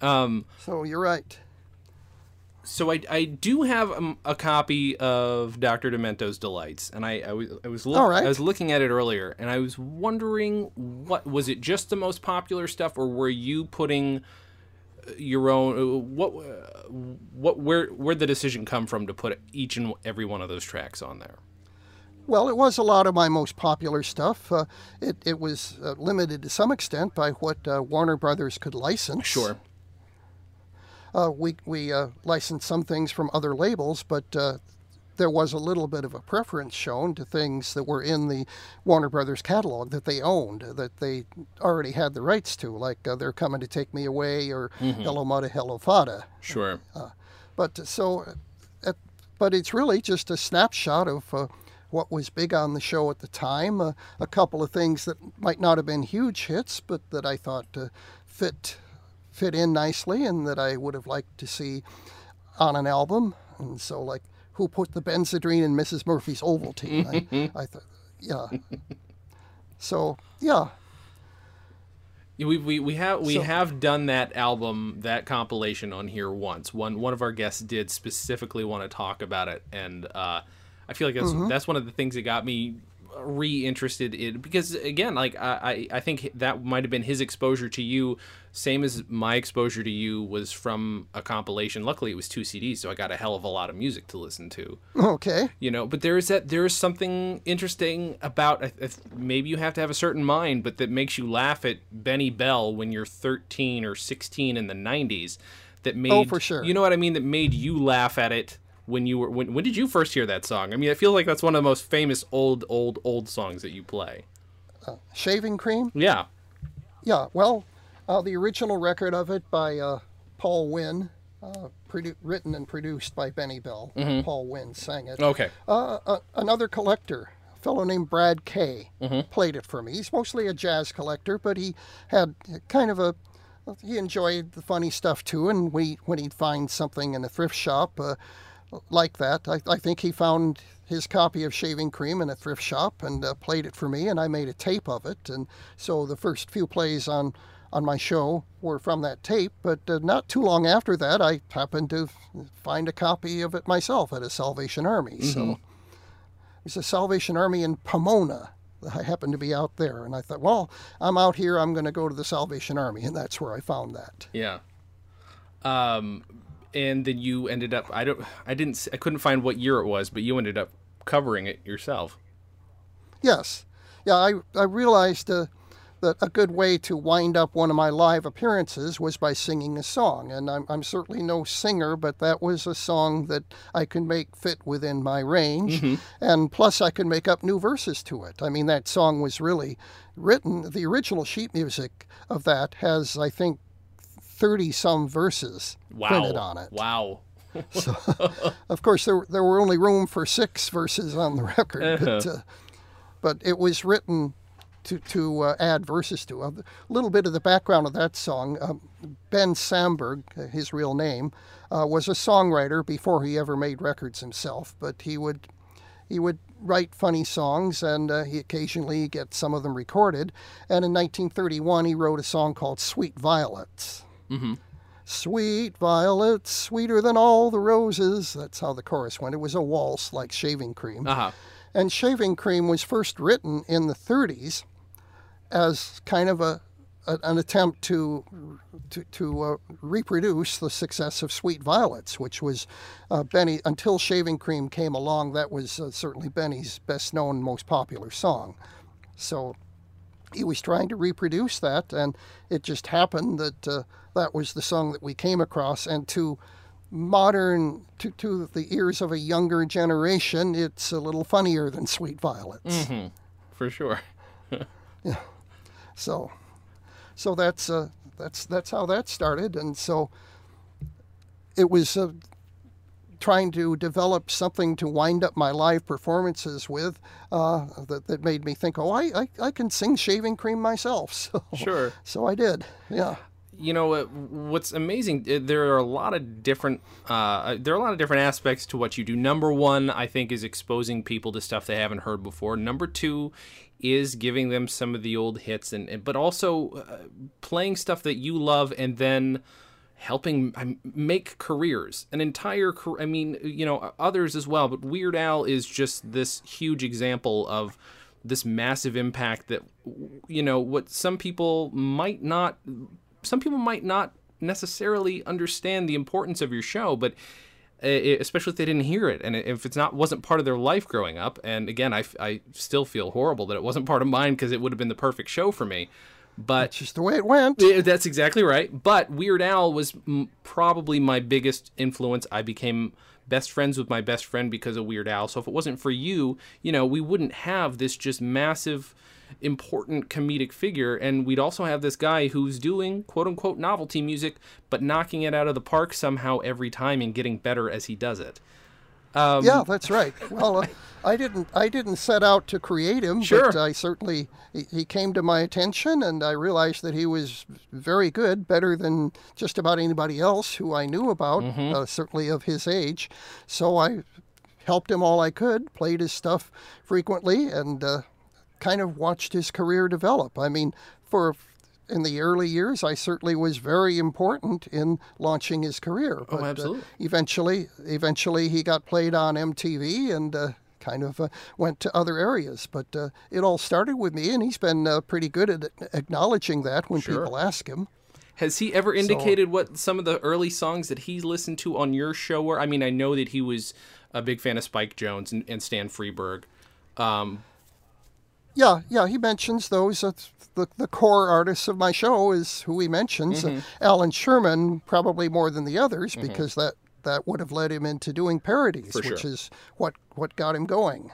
Um. So you're right. So I, I do have um, a copy of Doctor Demento's Delights, and I I was I was, look, right. I was looking at it earlier, and I was wondering what was it just the most popular stuff, or were you putting uh, your own uh, what uh, what where where the decision come from to put each and every one of those tracks on there? Well, it was a lot of my most popular stuff. Uh, it, it was uh, limited to some extent by what uh, Warner Brothers could license. Sure. Uh, we we uh, licensed some things from other labels, but uh, there was a little bit of a preference shown to things that were in the Warner Brothers catalog that they owned, that they already had the rights to, like uh, They're Coming to Take Me Away or Hello Mudda, Hello Fada. Sure. But so, uh, but it's really just a snapshot of uh, what was big on the show at the time. Uh, a couple of things that might not have been huge hits, but that I thought uh, fit fit in nicely, and that I would have liked to see on an album. And so, like, who put the Benzedrine in Mrs. Murphy's Ovaltine? I, I thought, yeah. So yeah, We, we, we have we So- have done that album that compilation on here once. One one of our guests did specifically want to talk about it, and uh, I feel like that's Mm-hmm. that's one of the things that got me re-interested in because again like I, I think that might have been his exposure to you same as my exposure to you was from a compilation luckily it was two CDs so I got a hell of a lot of music to listen to okay. you know but there is that there is something interesting about maybe you have to have a certain mind but that makes you laugh at benny bell when you're 13 or 16 in the 90s that oh, made Oh, for sure. you know what i mean that made you laugh at it when you were when, when did you first hear that song i mean i feel like that's one of the most famous old old old songs that you play Shaving cream. yeah Yeah, well, uh, the original record of it by uh, Paul Wynn, uh, produ- written and produced by Benny Bell. Paul Wynn sang it. okay Uh, uh, another collector, a fellow named Brad Kay, played it for me. He's mostly a jazz collector, but he had kind of a he enjoyed the funny stuff too. And we when he'd find something in a thrift shop uh, like that, I, I think he found his copy of Shaving Cream in a thrift shop and uh, played it for me, and I made a tape of it. And so the first few plays on on my show were from that tape. But uh, not too long after that, I happened to find a copy of it myself at a Salvation Army. So. There's a Salvation Army in Pomona. I happened to be out there, and I thought, well, I'm out here. I'm going to go to the Salvation Army, and that's where I found that. yeah um and then you ended up i don't i didn't I couldn't find what year it was but you ended up covering it yourself Yes, yeah, I I realized uh, that a good way to wind up one of my live appearances was by singing a song, and I'm I'm certainly no singer, but that was a song that I could make fit within my range, and plus I could make up new verses to it. I mean, that song was really written. The original sheet music of that has, I think. 30 some verses wow printed on it. wow so, Of course, there there were only room for six verses on the record, but uh, but it was written to to uh, add verses to. A little bit of the background of that song. Um, ben Samberg, uh, his real name, uh, was a songwriter before he ever made records himself. But he would he would write funny songs, and uh, he occasionally get some of them recorded. And in 1931, he wrote a song called "Sweet Violets." Sweet violets, sweeter than all the roses. That's how the chorus went. It was a waltz like shaving cream. uh-huh And shaving cream was first written in the 30s as kind of a, a an attempt to to, to uh, reproduce the success of Sweet Violets, which was uh, Benny until shaving cream came along. That was uh, certainly Benny's best known, most popular song. So he was trying to reproduce that, and it just happened that uh, that was the song that we came across. And to modern, to, to the ears of a younger generation, it's a little funnier than Sweet Violets. for sure yeah. So, so that's uh, that's that's how that started, and so it was uh, trying to develop something to wind up my live performances with uh, that, that made me think, oh, I, I, I can sing shaving cream myself. So, Sure. So I did. Yeah. you know what's amazing uh, there are a lot of different uh, there are a lot of different aspects to what you do number one i think is exposing people to stuff they haven't heard before number two is giving them some of the old hits and, and but also uh, playing stuff that you love and then helping make careers an entire career i mean you know others as well but weird al is just this huge example of this massive impact that you know what some people might not some people might not necessarily understand the importance of your show but uh, especially if they didn't hear it and if it's not wasn't part of their life growing up and again i, I still feel horrible that it wasn't part of mine because it would have been the perfect show for me but Just the way it went. That's exactly right. But Weird Al was m- probably my biggest influence. I became best friends with my best friend because of Weird Al. So if it wasn't for you, you know, we wouldn't have this just massive, important comedic figure. And we'd also have this guy who's doing quote unquote novelty music, but knocking it out of the park somehow every time and getting better as he does it. Um, yeah, that's right. Well, uh, I didn't. I didn't set out to create him, Sure. but I certainly he, he came to my attention, and I realized that he was very good, better than just about anybody else who I knew about, Mm-hmm. uh, certainly of his age. So I helped him all I could, played his stuff frequently, and uh, kind of watched his career develop. I mean, for in the early years, I certainly was very important in launching his career. But, uh, absolutely. eventually, eventually, he got played on MTV and uh, kind of uh, went to other areas. But uh, it all started with me, and he's been uh, pretty good at acknowledging that when Sure. people ask him. Has he ever indicated what some of the early songs that he listened to on your show were? I mean, I know that he was a big fan of Spike Jones and, and Stan Freberg. Um, Yeah, yeah, he mentions those. Uh, the, the core artists of my show is who he mentions. Uh, Allan Sherman, probably more than the others, because that, that would have led him into doing parodies, For which is what, what got him going.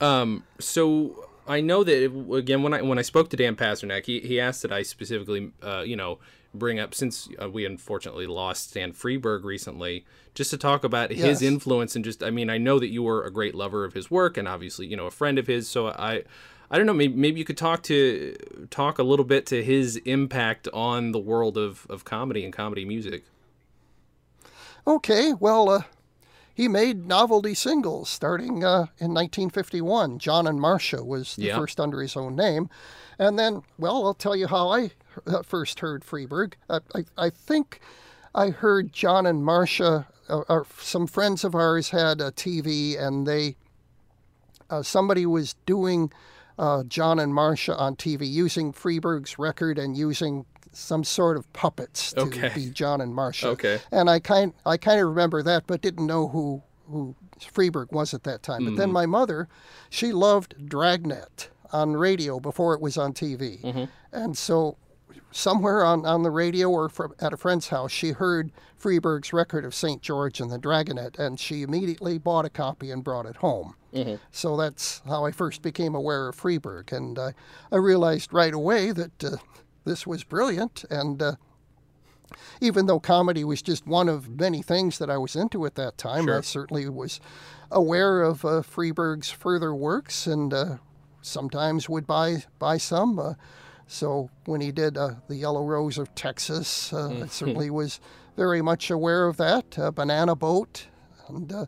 um, so I know that it- again when I when I spoke to Dan Pasternak, he, he asked that I specifically, uh, you know, bring up since uh, we unfortunately lost Stan Freberg recently, just to talk about his influence and just I mean I know that you were a great lover of his work and obviously you know a friend of his, so I. I don't know. Maybe, maybe you could talk to talk a little bit to his impact on the world of, of comedy and comedy music. Okay, well, uh, he made novelty singles starting uh, in 1951. John and Marcia was the Yeah. first under his own name. And then, well, I'll tell you how I uh, first heard Freberg. I, I, I think I heard John and Marcia, uh, uh, some friends of ours had a TV and they, uh, somebody was doing uh, John and Marcia on TV using Freberg's record and using some sort of puppets to Okay. be John and Marcia. Okay. And I kind I kind of remember that, but didn't know who who Freberg was at that time. But then my mother, she loved Dragnet on radio before it was on TV, and so somewhere on, on the radio or from, at a friend's house, she heard Freberg's record of St. George and the Dragonet, and she immediately bought a copy and brought it home. So that's how I first became aware of Freberg, and uh, I realized right away that uh, this was brilliant, and uh, even though comedy was just one of many things that I was into at that time, I certainly was aware of uh, Freberg's further works and uh, sometimes would buy buy some. Uh, so when he did uh, the Yellow Rose of Texas, uh, I certainly was very much aware of that. Uh, Banana Boat and uh,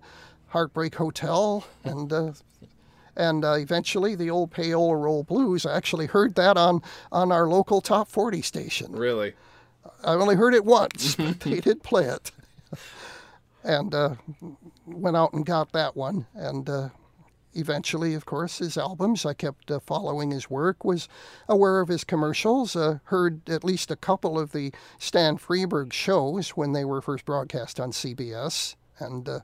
Heartbreak Hotel and. And uh, eventually, the old Payola Roll Blues. I actually heard that on, on our local top 40 station. Really? I only heard it once, but they did play it. And uh, went out and got that one. And uh, eventually, of course, his albums. I kept uh, following his work, was aware of his commercials, uh, heard at least a couple of the Stan Freberg shows when they were first broadcast on CBS. And uh,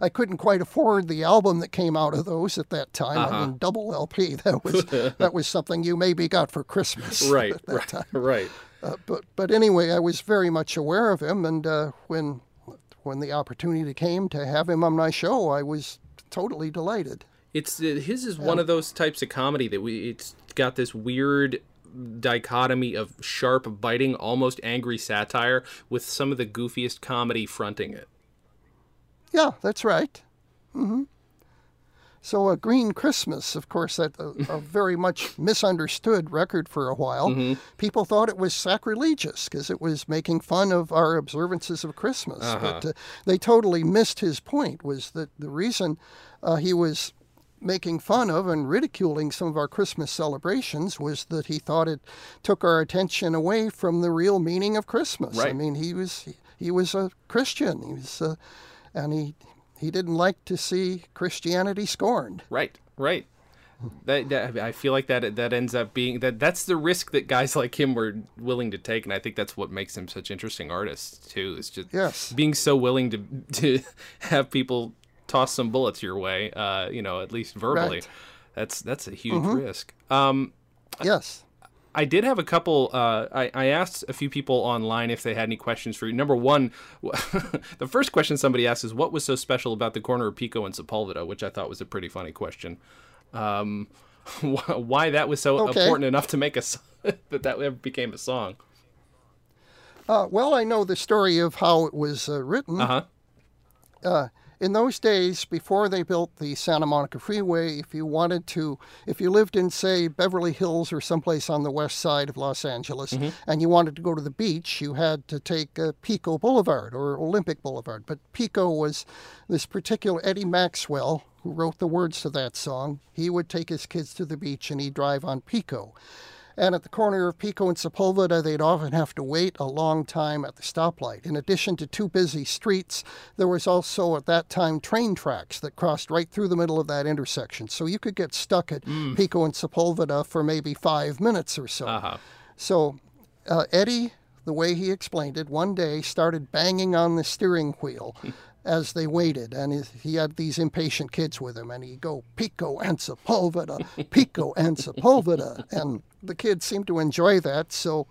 I couldn't quite afford the album that came out of those at that time. I mean, double LP. That was that was something you maybe got for Christmas. Right. Right. time. Right. Uh, but but anyway, I was very much aware of him, and uh, when when the opportunity came to have him on my show, I was totally delighted. It's uh, his is one of those types of comedy that we it's got this weird dichotomy of sharp biting almost angry satire with some of the goofiest comedy fronting it Yeah, that's right. hmm So, a Green Christmas, of course, that a, a very much misunderstood record for a while. Mm-hmm. People thought it was sacrilegious because it was making fun of our observances of Christmas. Uh-huh. But uh, they totally missed his point. Was that the reason uh, he was making fun of and ridiculing some of our Christmas celebrations was that he thought it took our attention away from the real meaning of Christmas. I mean, he was he was a Christian. He was, uh, and he he didn't like to see Christianity scorned. Right, right. That, that I feel like that that ends up being that that's the risk that guys like him were willing to take, and I think that's what makes him such interesting artists too. Is just Yes. being so willing to to have people toss some bullets your way, uh, you know, at least verbally. Right. That's that's a huge risk. Um, Yes. I did have a couple. Uh, I, I asked a few people online if they had any questions for you. Number one, the first question somebody asked is, "What was so special about the corner of Pico and Sepulveda?" Which I thought was a pretty funny question. Um, why that was so Okay. important enough to make a that that became a song? Uh, well, I know the story of how it was uh, written. Uh huh. uh, in those days, before they built the Santa Monica Freeway, if you wanted to, if you lived in, say, Beverly Hills or someplace on the west side of Los Angeles, and you wanted to go to the beach, you had to take uh, Pico Boulevard or Olympic Boulevard. But Pico was this particular Eddie Maxwell, who wrote the words to that song. He would take his kids to the beach and he'd drive on Pico. And at the corner of Pico and Sepulveda, they'd often have to wait a long time at the stoplight. In addition to two busy streets, there was also at that time train tracks that crossed right through the middle of that intersection. So you could get stuck at Pico and Sepulveda for maybe five minutes or so. Uh huh. So uh, Eddie, the way he explained it, one day started banging on the steering wheel as they waited, and he- had these impatient kids with him, and he'd go Pico and Sepulveda, Pico and Sepulveda, and the kids seemed to enjoy that. So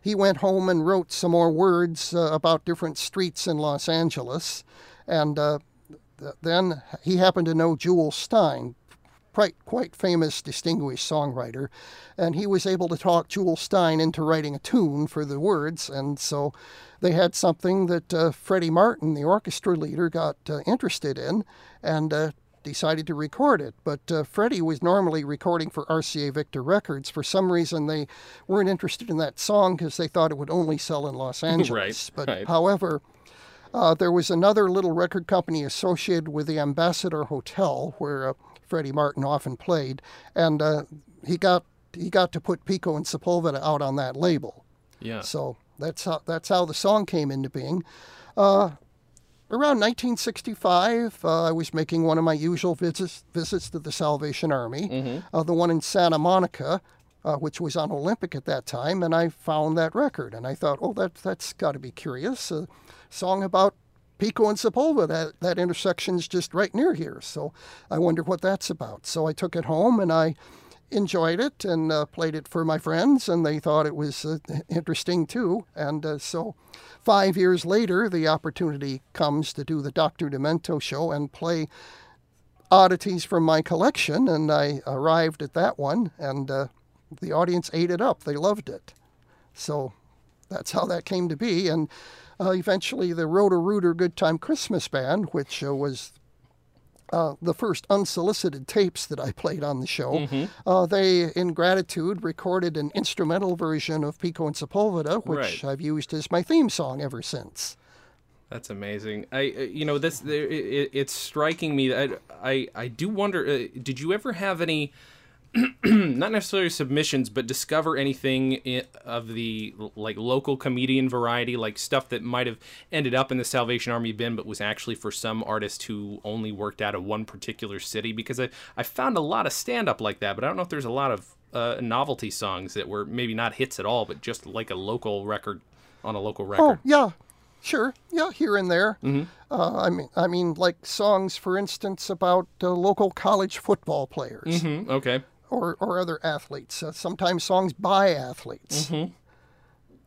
he went home and wrote some more words uh, about different streets in Los Angeles, and uh, th- then he happened to know Jewel Stein, quite quite famous, distinguished songwriter, and he was able to talk Jule Styne into writing a tune for the words, and so they had something that uh, Freddie Martin, the orchestra leader, got uh, interested in, and. Uh, Decided to record it, but uh, Freddie was normally recording for RCA Victor Records. For some reason, they weren't interested in that song because they thought it would only sell in Los Angeles. but right. however, uh, there was another little record company associated with the Ambassador Hotel where uh, Freddie Martin often played, and uh, he got he got to put Pico and Sepulveda out on that label. Yeah. So that's how that's how the song came into being. Uh, around 1965, uh, I was making one of my usual visits visits to the Salvation Army, uh, the one in Santa Monica. Uh, which was on Olympic at that time, and I found that record, and I thought, oh, that that's got to be curious. A song about Pico and Sepulveda. That that intersection's just right near here, so I wonder what that's about. So I took it home and I enjoyed it and uh, played it for my friends, and they thought it was uh, interesting too. And uh, so, five years later, the opportunity comes to do the Dr. Demento show and play oddities from my collection, and I arrived at that one, and uh, the audience ate it up. They loved it. So that's how that came to be. And uh, eventually, the Roto-Rooter Good Time Christmas Band, which uh, was uh, the first unsolicited tapes that I played on the show, uh, they, in gratitude, recorded an instrumental version of Pico and Sepulveda, which Right. I've used as my theme song ever since. That's amazing. I, uh, you know, this it, it's striking me that I, I do wonder. Uh, did you ever have any, not necessarily submissions, but discover anything of the like local comedian variety, like stuff that might have ended up in the Salvation Army bin, but was actually for some artist who only worked out of one particular city? Because I, I found a lot of stand up like that, but I don't know if there's a lot of uh, novelty songs that were maybe not hits at all, but just like a local record on a local record. Oh record. yeah, sure, yeah, here and there. Uh, I mean, I mean, like songs, for instance, about uh, local college football players Hmm, okay. Or or other athletes. Uh, sometimes songs by athletes.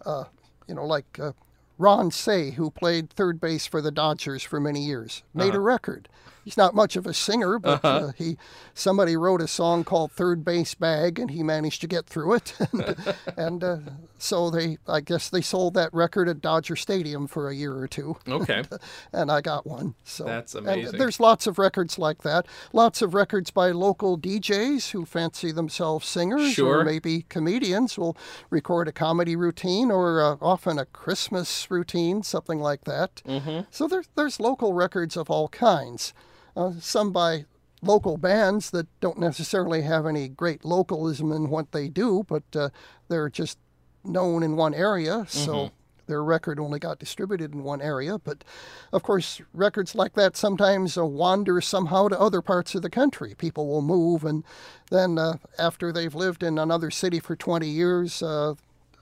Uh, you know, like uh, Ron Cey, who played third base for the Dodgers for many years, made a record. He's not much of a singer, but uh, he somebody wrote a song called "Third Base Bag," and he managed to get through it. and and uh, so they, I guess, they sold that record at Dodger Stadium for a year or two. Okay. and I got one. So That's and amazing. there's lots of records like that. Lots of records by local DJs who fancy themselves singers Sure. or maybe comedians will record a comedy routine or uh, often a Christmas routine, something like that. Mm-hmm. So there's there's local records of all kinds. Uh, some by local bands that don't necessarily have any great localism in what they do, but uh, they're just known in one area. So their record only got distributed in one area. But of course, records like that sometimes uh, wander somehow to other parts of the country. People will move, and then uh, after they've lived in another city for 20 years, uh,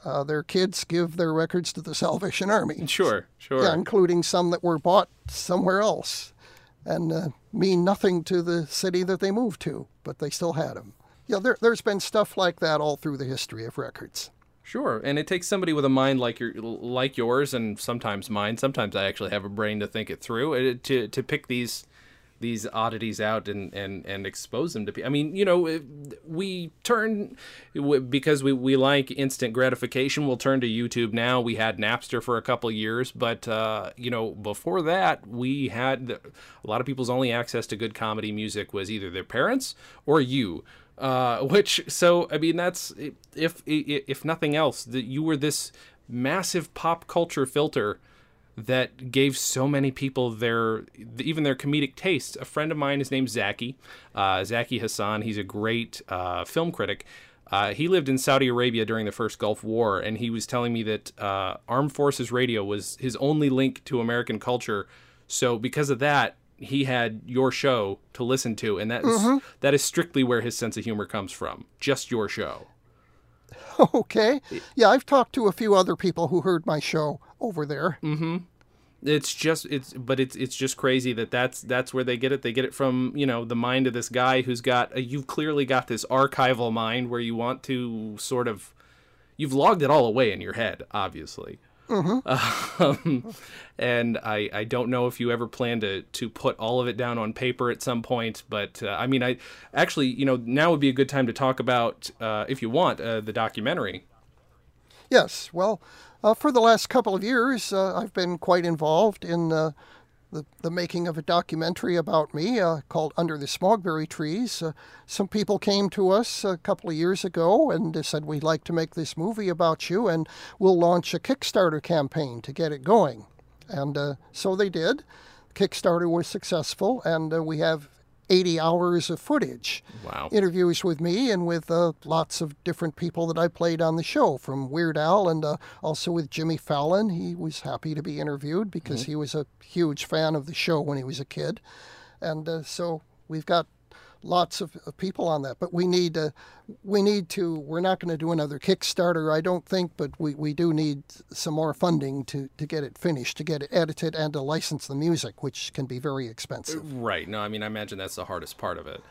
uh, their kids give their records to the Salvation Army. Sure, sure. Yeah, including some that were bought somewhere else and uh, mean nothing to the city that they moved to, but they still had them. Yeah, there, there's been stuff like that all through the history of records. Sure, and it takes somebody with a mind like your like yours, and sometimes mine. Sometimes I actually have a brain to think it through to to pick these these oddities out and and and expose them to people. I mean, you know, we turn because we we like instant gratification. We'll turn to YouTube now. We had Napster for a couple years, but uh, you know, before that, we had a lot of people's only access to good comedy music was either their parents or you uh, which so I mean that's if if, if nothing else that you were this massive pop culture filter that gave so many people their even their comedic tastes. A friend of mine, his name's Zaki, uh, Zaki Hassan. He's a great uh, film critic. Uh, he lived in Saudi Arabia during the first Gulf War, and he was telling me that uh, Armed Forces Radio was his only link to American culture. So because of that, he had your show to listen to, and that is- that is strictly where his sense of humor comes from. Just your show. Okay. Yeah, I've talked to a few other people who heard my show over there. It's just it's but it's it's just crazy that that's that's where they get it. They get it from you know the mind of this guy who's got a, you've clearly got this archival mind where you want to sort of you've logged it all away in your head obviously. Um, and I, I don't know if you ever plan to, to put all of it down on paper at some point, but uh, I mean, I actually, you know, now would be a good time to talk about, uh, if you want, uh, the documentary. Yes, well, uh, for the last couple of years, uh, I've been quite involved in uh, the, the making of a documentary about me uh, called Under the Smogberry Trees. Uh, some people came to us a couple of years ago and said, We'd like to make this movie about you, and we'll launch a Kickstarter campaign to get it going. And uh, so they did. Kickstarter was successful, and we have 80 hours of footage Wow. interviews with me and with uh, lots of different people that I played on the show, from Weird Al and uh, also with Jimmy Fallon. He was happy to be interviewed because he was a huge fan of the show when he was a kid. And uh, so we've got lots of, of people on that. But we need uh, we need to. We're not going to do another Kickstarter, I don't think, but we, we do need some more funding to, to get it finished, to get it edited, and to license the music, which can be very expensive. Right. No, I mean, I imagine that's the hardest part of it.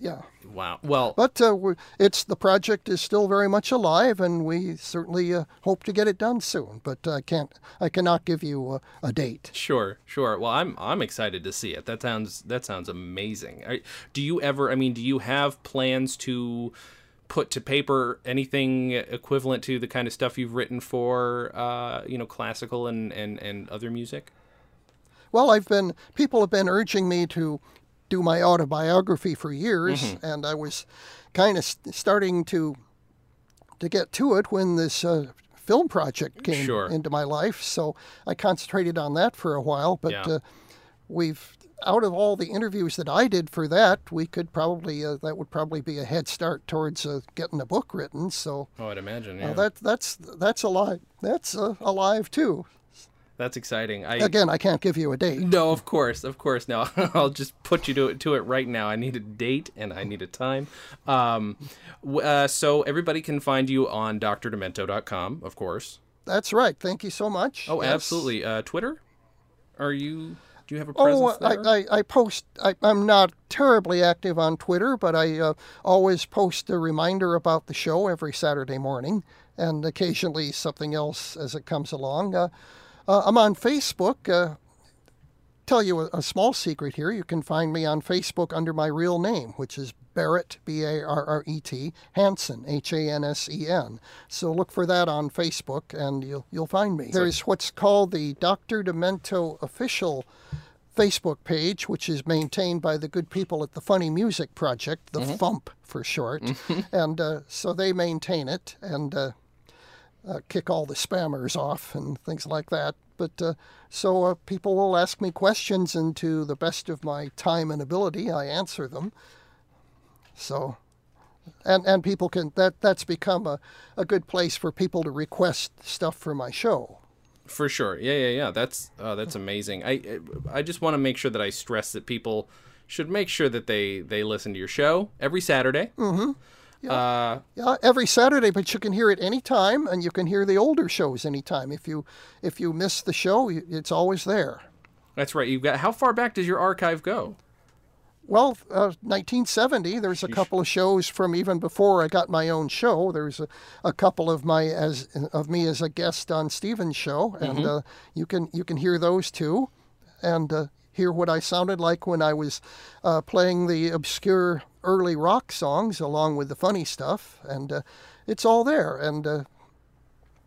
Yeah. Wow. Well, But uh, it's the project is still very much alive, and we certainly uh, hope to get it done soon. But I can't, I cannot give you a, a date. Sure, sure. Well, I'm I'm excited to see it. That sounds that sounds amazing. Do you ever? I mean, do you have plans to put to paper anything equivalent to the kind of stuff you've written for, uh, you know, classical and and and other music? Well, I've been people have been urging me to do my autobiography for years, Mm-hmm. and I was kind of st- starting to to get to it when this. Uh, Film project came Sure. into my life, so I concentrated on that for a while. But Yeah. uh, we've out of all the interviews that I did for that, we could probably uh, that would probably be a head start towards uh, getting a book written. So Oh, I'd imagine. uh, Yeah. that that's that's alive. That's uh, alive too. That's exciting. I Again, I can't give you a date. No, of course, of course. Now I'll just put you to it to it right now. I need a date and I need a time. Um, uh, so everybody can find you on drdemento.com, of course. That's right. Thank you so much. Oh, Yes. absolutely. Uh, Twitter? Are you? Do you have a Oh, presence I, there? I, I post. I, I'm not terribly active on Twitter, but I uh, always post a reminder about the show every Saturday morning, and occasionally something else as it comes along. Uh, Uh, I'm on Facebook. Uh, tell you a, a, small secret here. You can find me on Facebook under my real name, which is Barrett, B A R R E T, Hansen, H A N S E N. So look for that on Facebook and you'll, you'll find me. There's what's called the Dr. Demento official Facebook page, which is maintained by the good people at the Funny Music Project, the mm-hmm. FUMP for short. And uh, so they maintain it and uh, kick all the spammers off and things like that. But uh, so uh, people will ask me questions, and to the best of my time and ability, I answer them. So, and and people can that that's become a, a good place for people to request stuff for my show. For sure, yeah, yeah, yeah. That's uh, that's amazing. I I just want to make sure that I stress that people should make sure that they they listen to your show every Saturday. Mm-hmm. Yeah. Uh, yeah, every Saturday, but you can hear it anytime, and you can hear the older shows anytime. If you if you miss the show, it's always there. That's right. You've got how far back does your archive go? Well, uh, 1970. There's a couple of shows from even before I got my own show. There's a, a couple of my as of me as a guest on Steven's show, and mm-hmm. uh, you can you can hear those too, and uh, hear what I sounded like when I was uh, playing the obscure early rock songs along with the funny stuff, and uh, it's all there. And uh,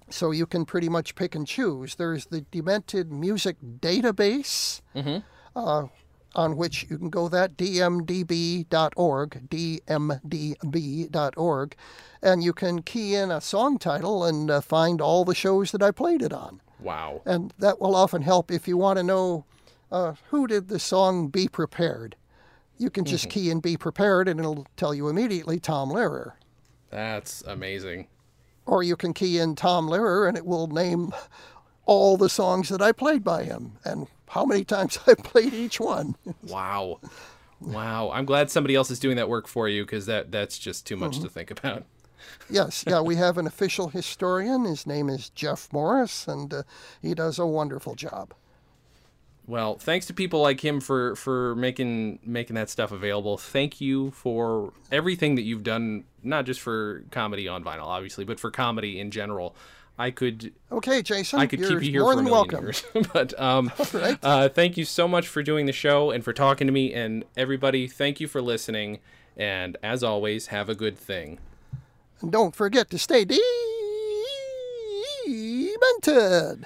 so you can pretty much pick and choose. There's the Demented Music Database, mm-hmm. uh, on which you can go that dmdb.org, dmdb.org, and you can key in a song title and uh, find all the shows that I played it on. Wow! And that will often help if you want to know uh, who did the song "Be Prepared." You can just mm-hmm. key in "Be Prepared" and it'll tell you immediately Tom Lehrer. That's amazing. Or you can key in Tom Lehrer and it will name all the songs that I played by him and how many times I played each one. wow. Wow. I'm glad somebody else is doing that work for you because that, that's just too much mm-hmm. to think about. yes, yeah, we have an official historian. His name is Jeff Morris, and uh, he does a wonderful job. Well, thanks to people like him for for making making that stuff available. Thank you for everything that you've done, not just for comedy on vinyl, obviously, but for comedy in general. I could okay, Jason. I could keep you here more for than welcome. Years. but um, right. uh, thank you so much for doing the show and for talking to me. And everybody, thank you for listening. And as always, have a good thing. And don't forget to stay demented.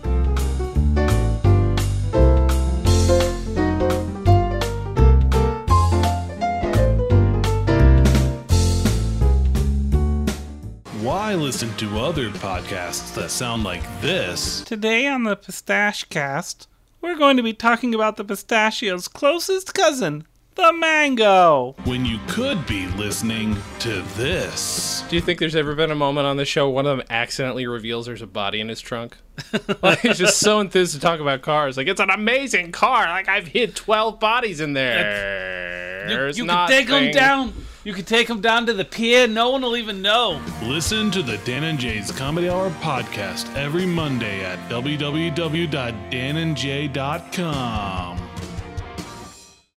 I listen to other podcasts that sound like this. Today on the Pistache Cast, we're going to be talking about the pistachio's closest cousin, the mango. When you could be listening to this. Do you think there's ever been a moment on the show one of them accidentally reveals there's a body in his trunk? like he's just so enthused to talk about cars. Like it's an amazing car. Like I've hid 12 bodies in there. You, you can take them down you can take them down to the pier. No one will even know. Listen to the Dan and Jay's Comedy Hour podcast every Monday at www.danandjay.com.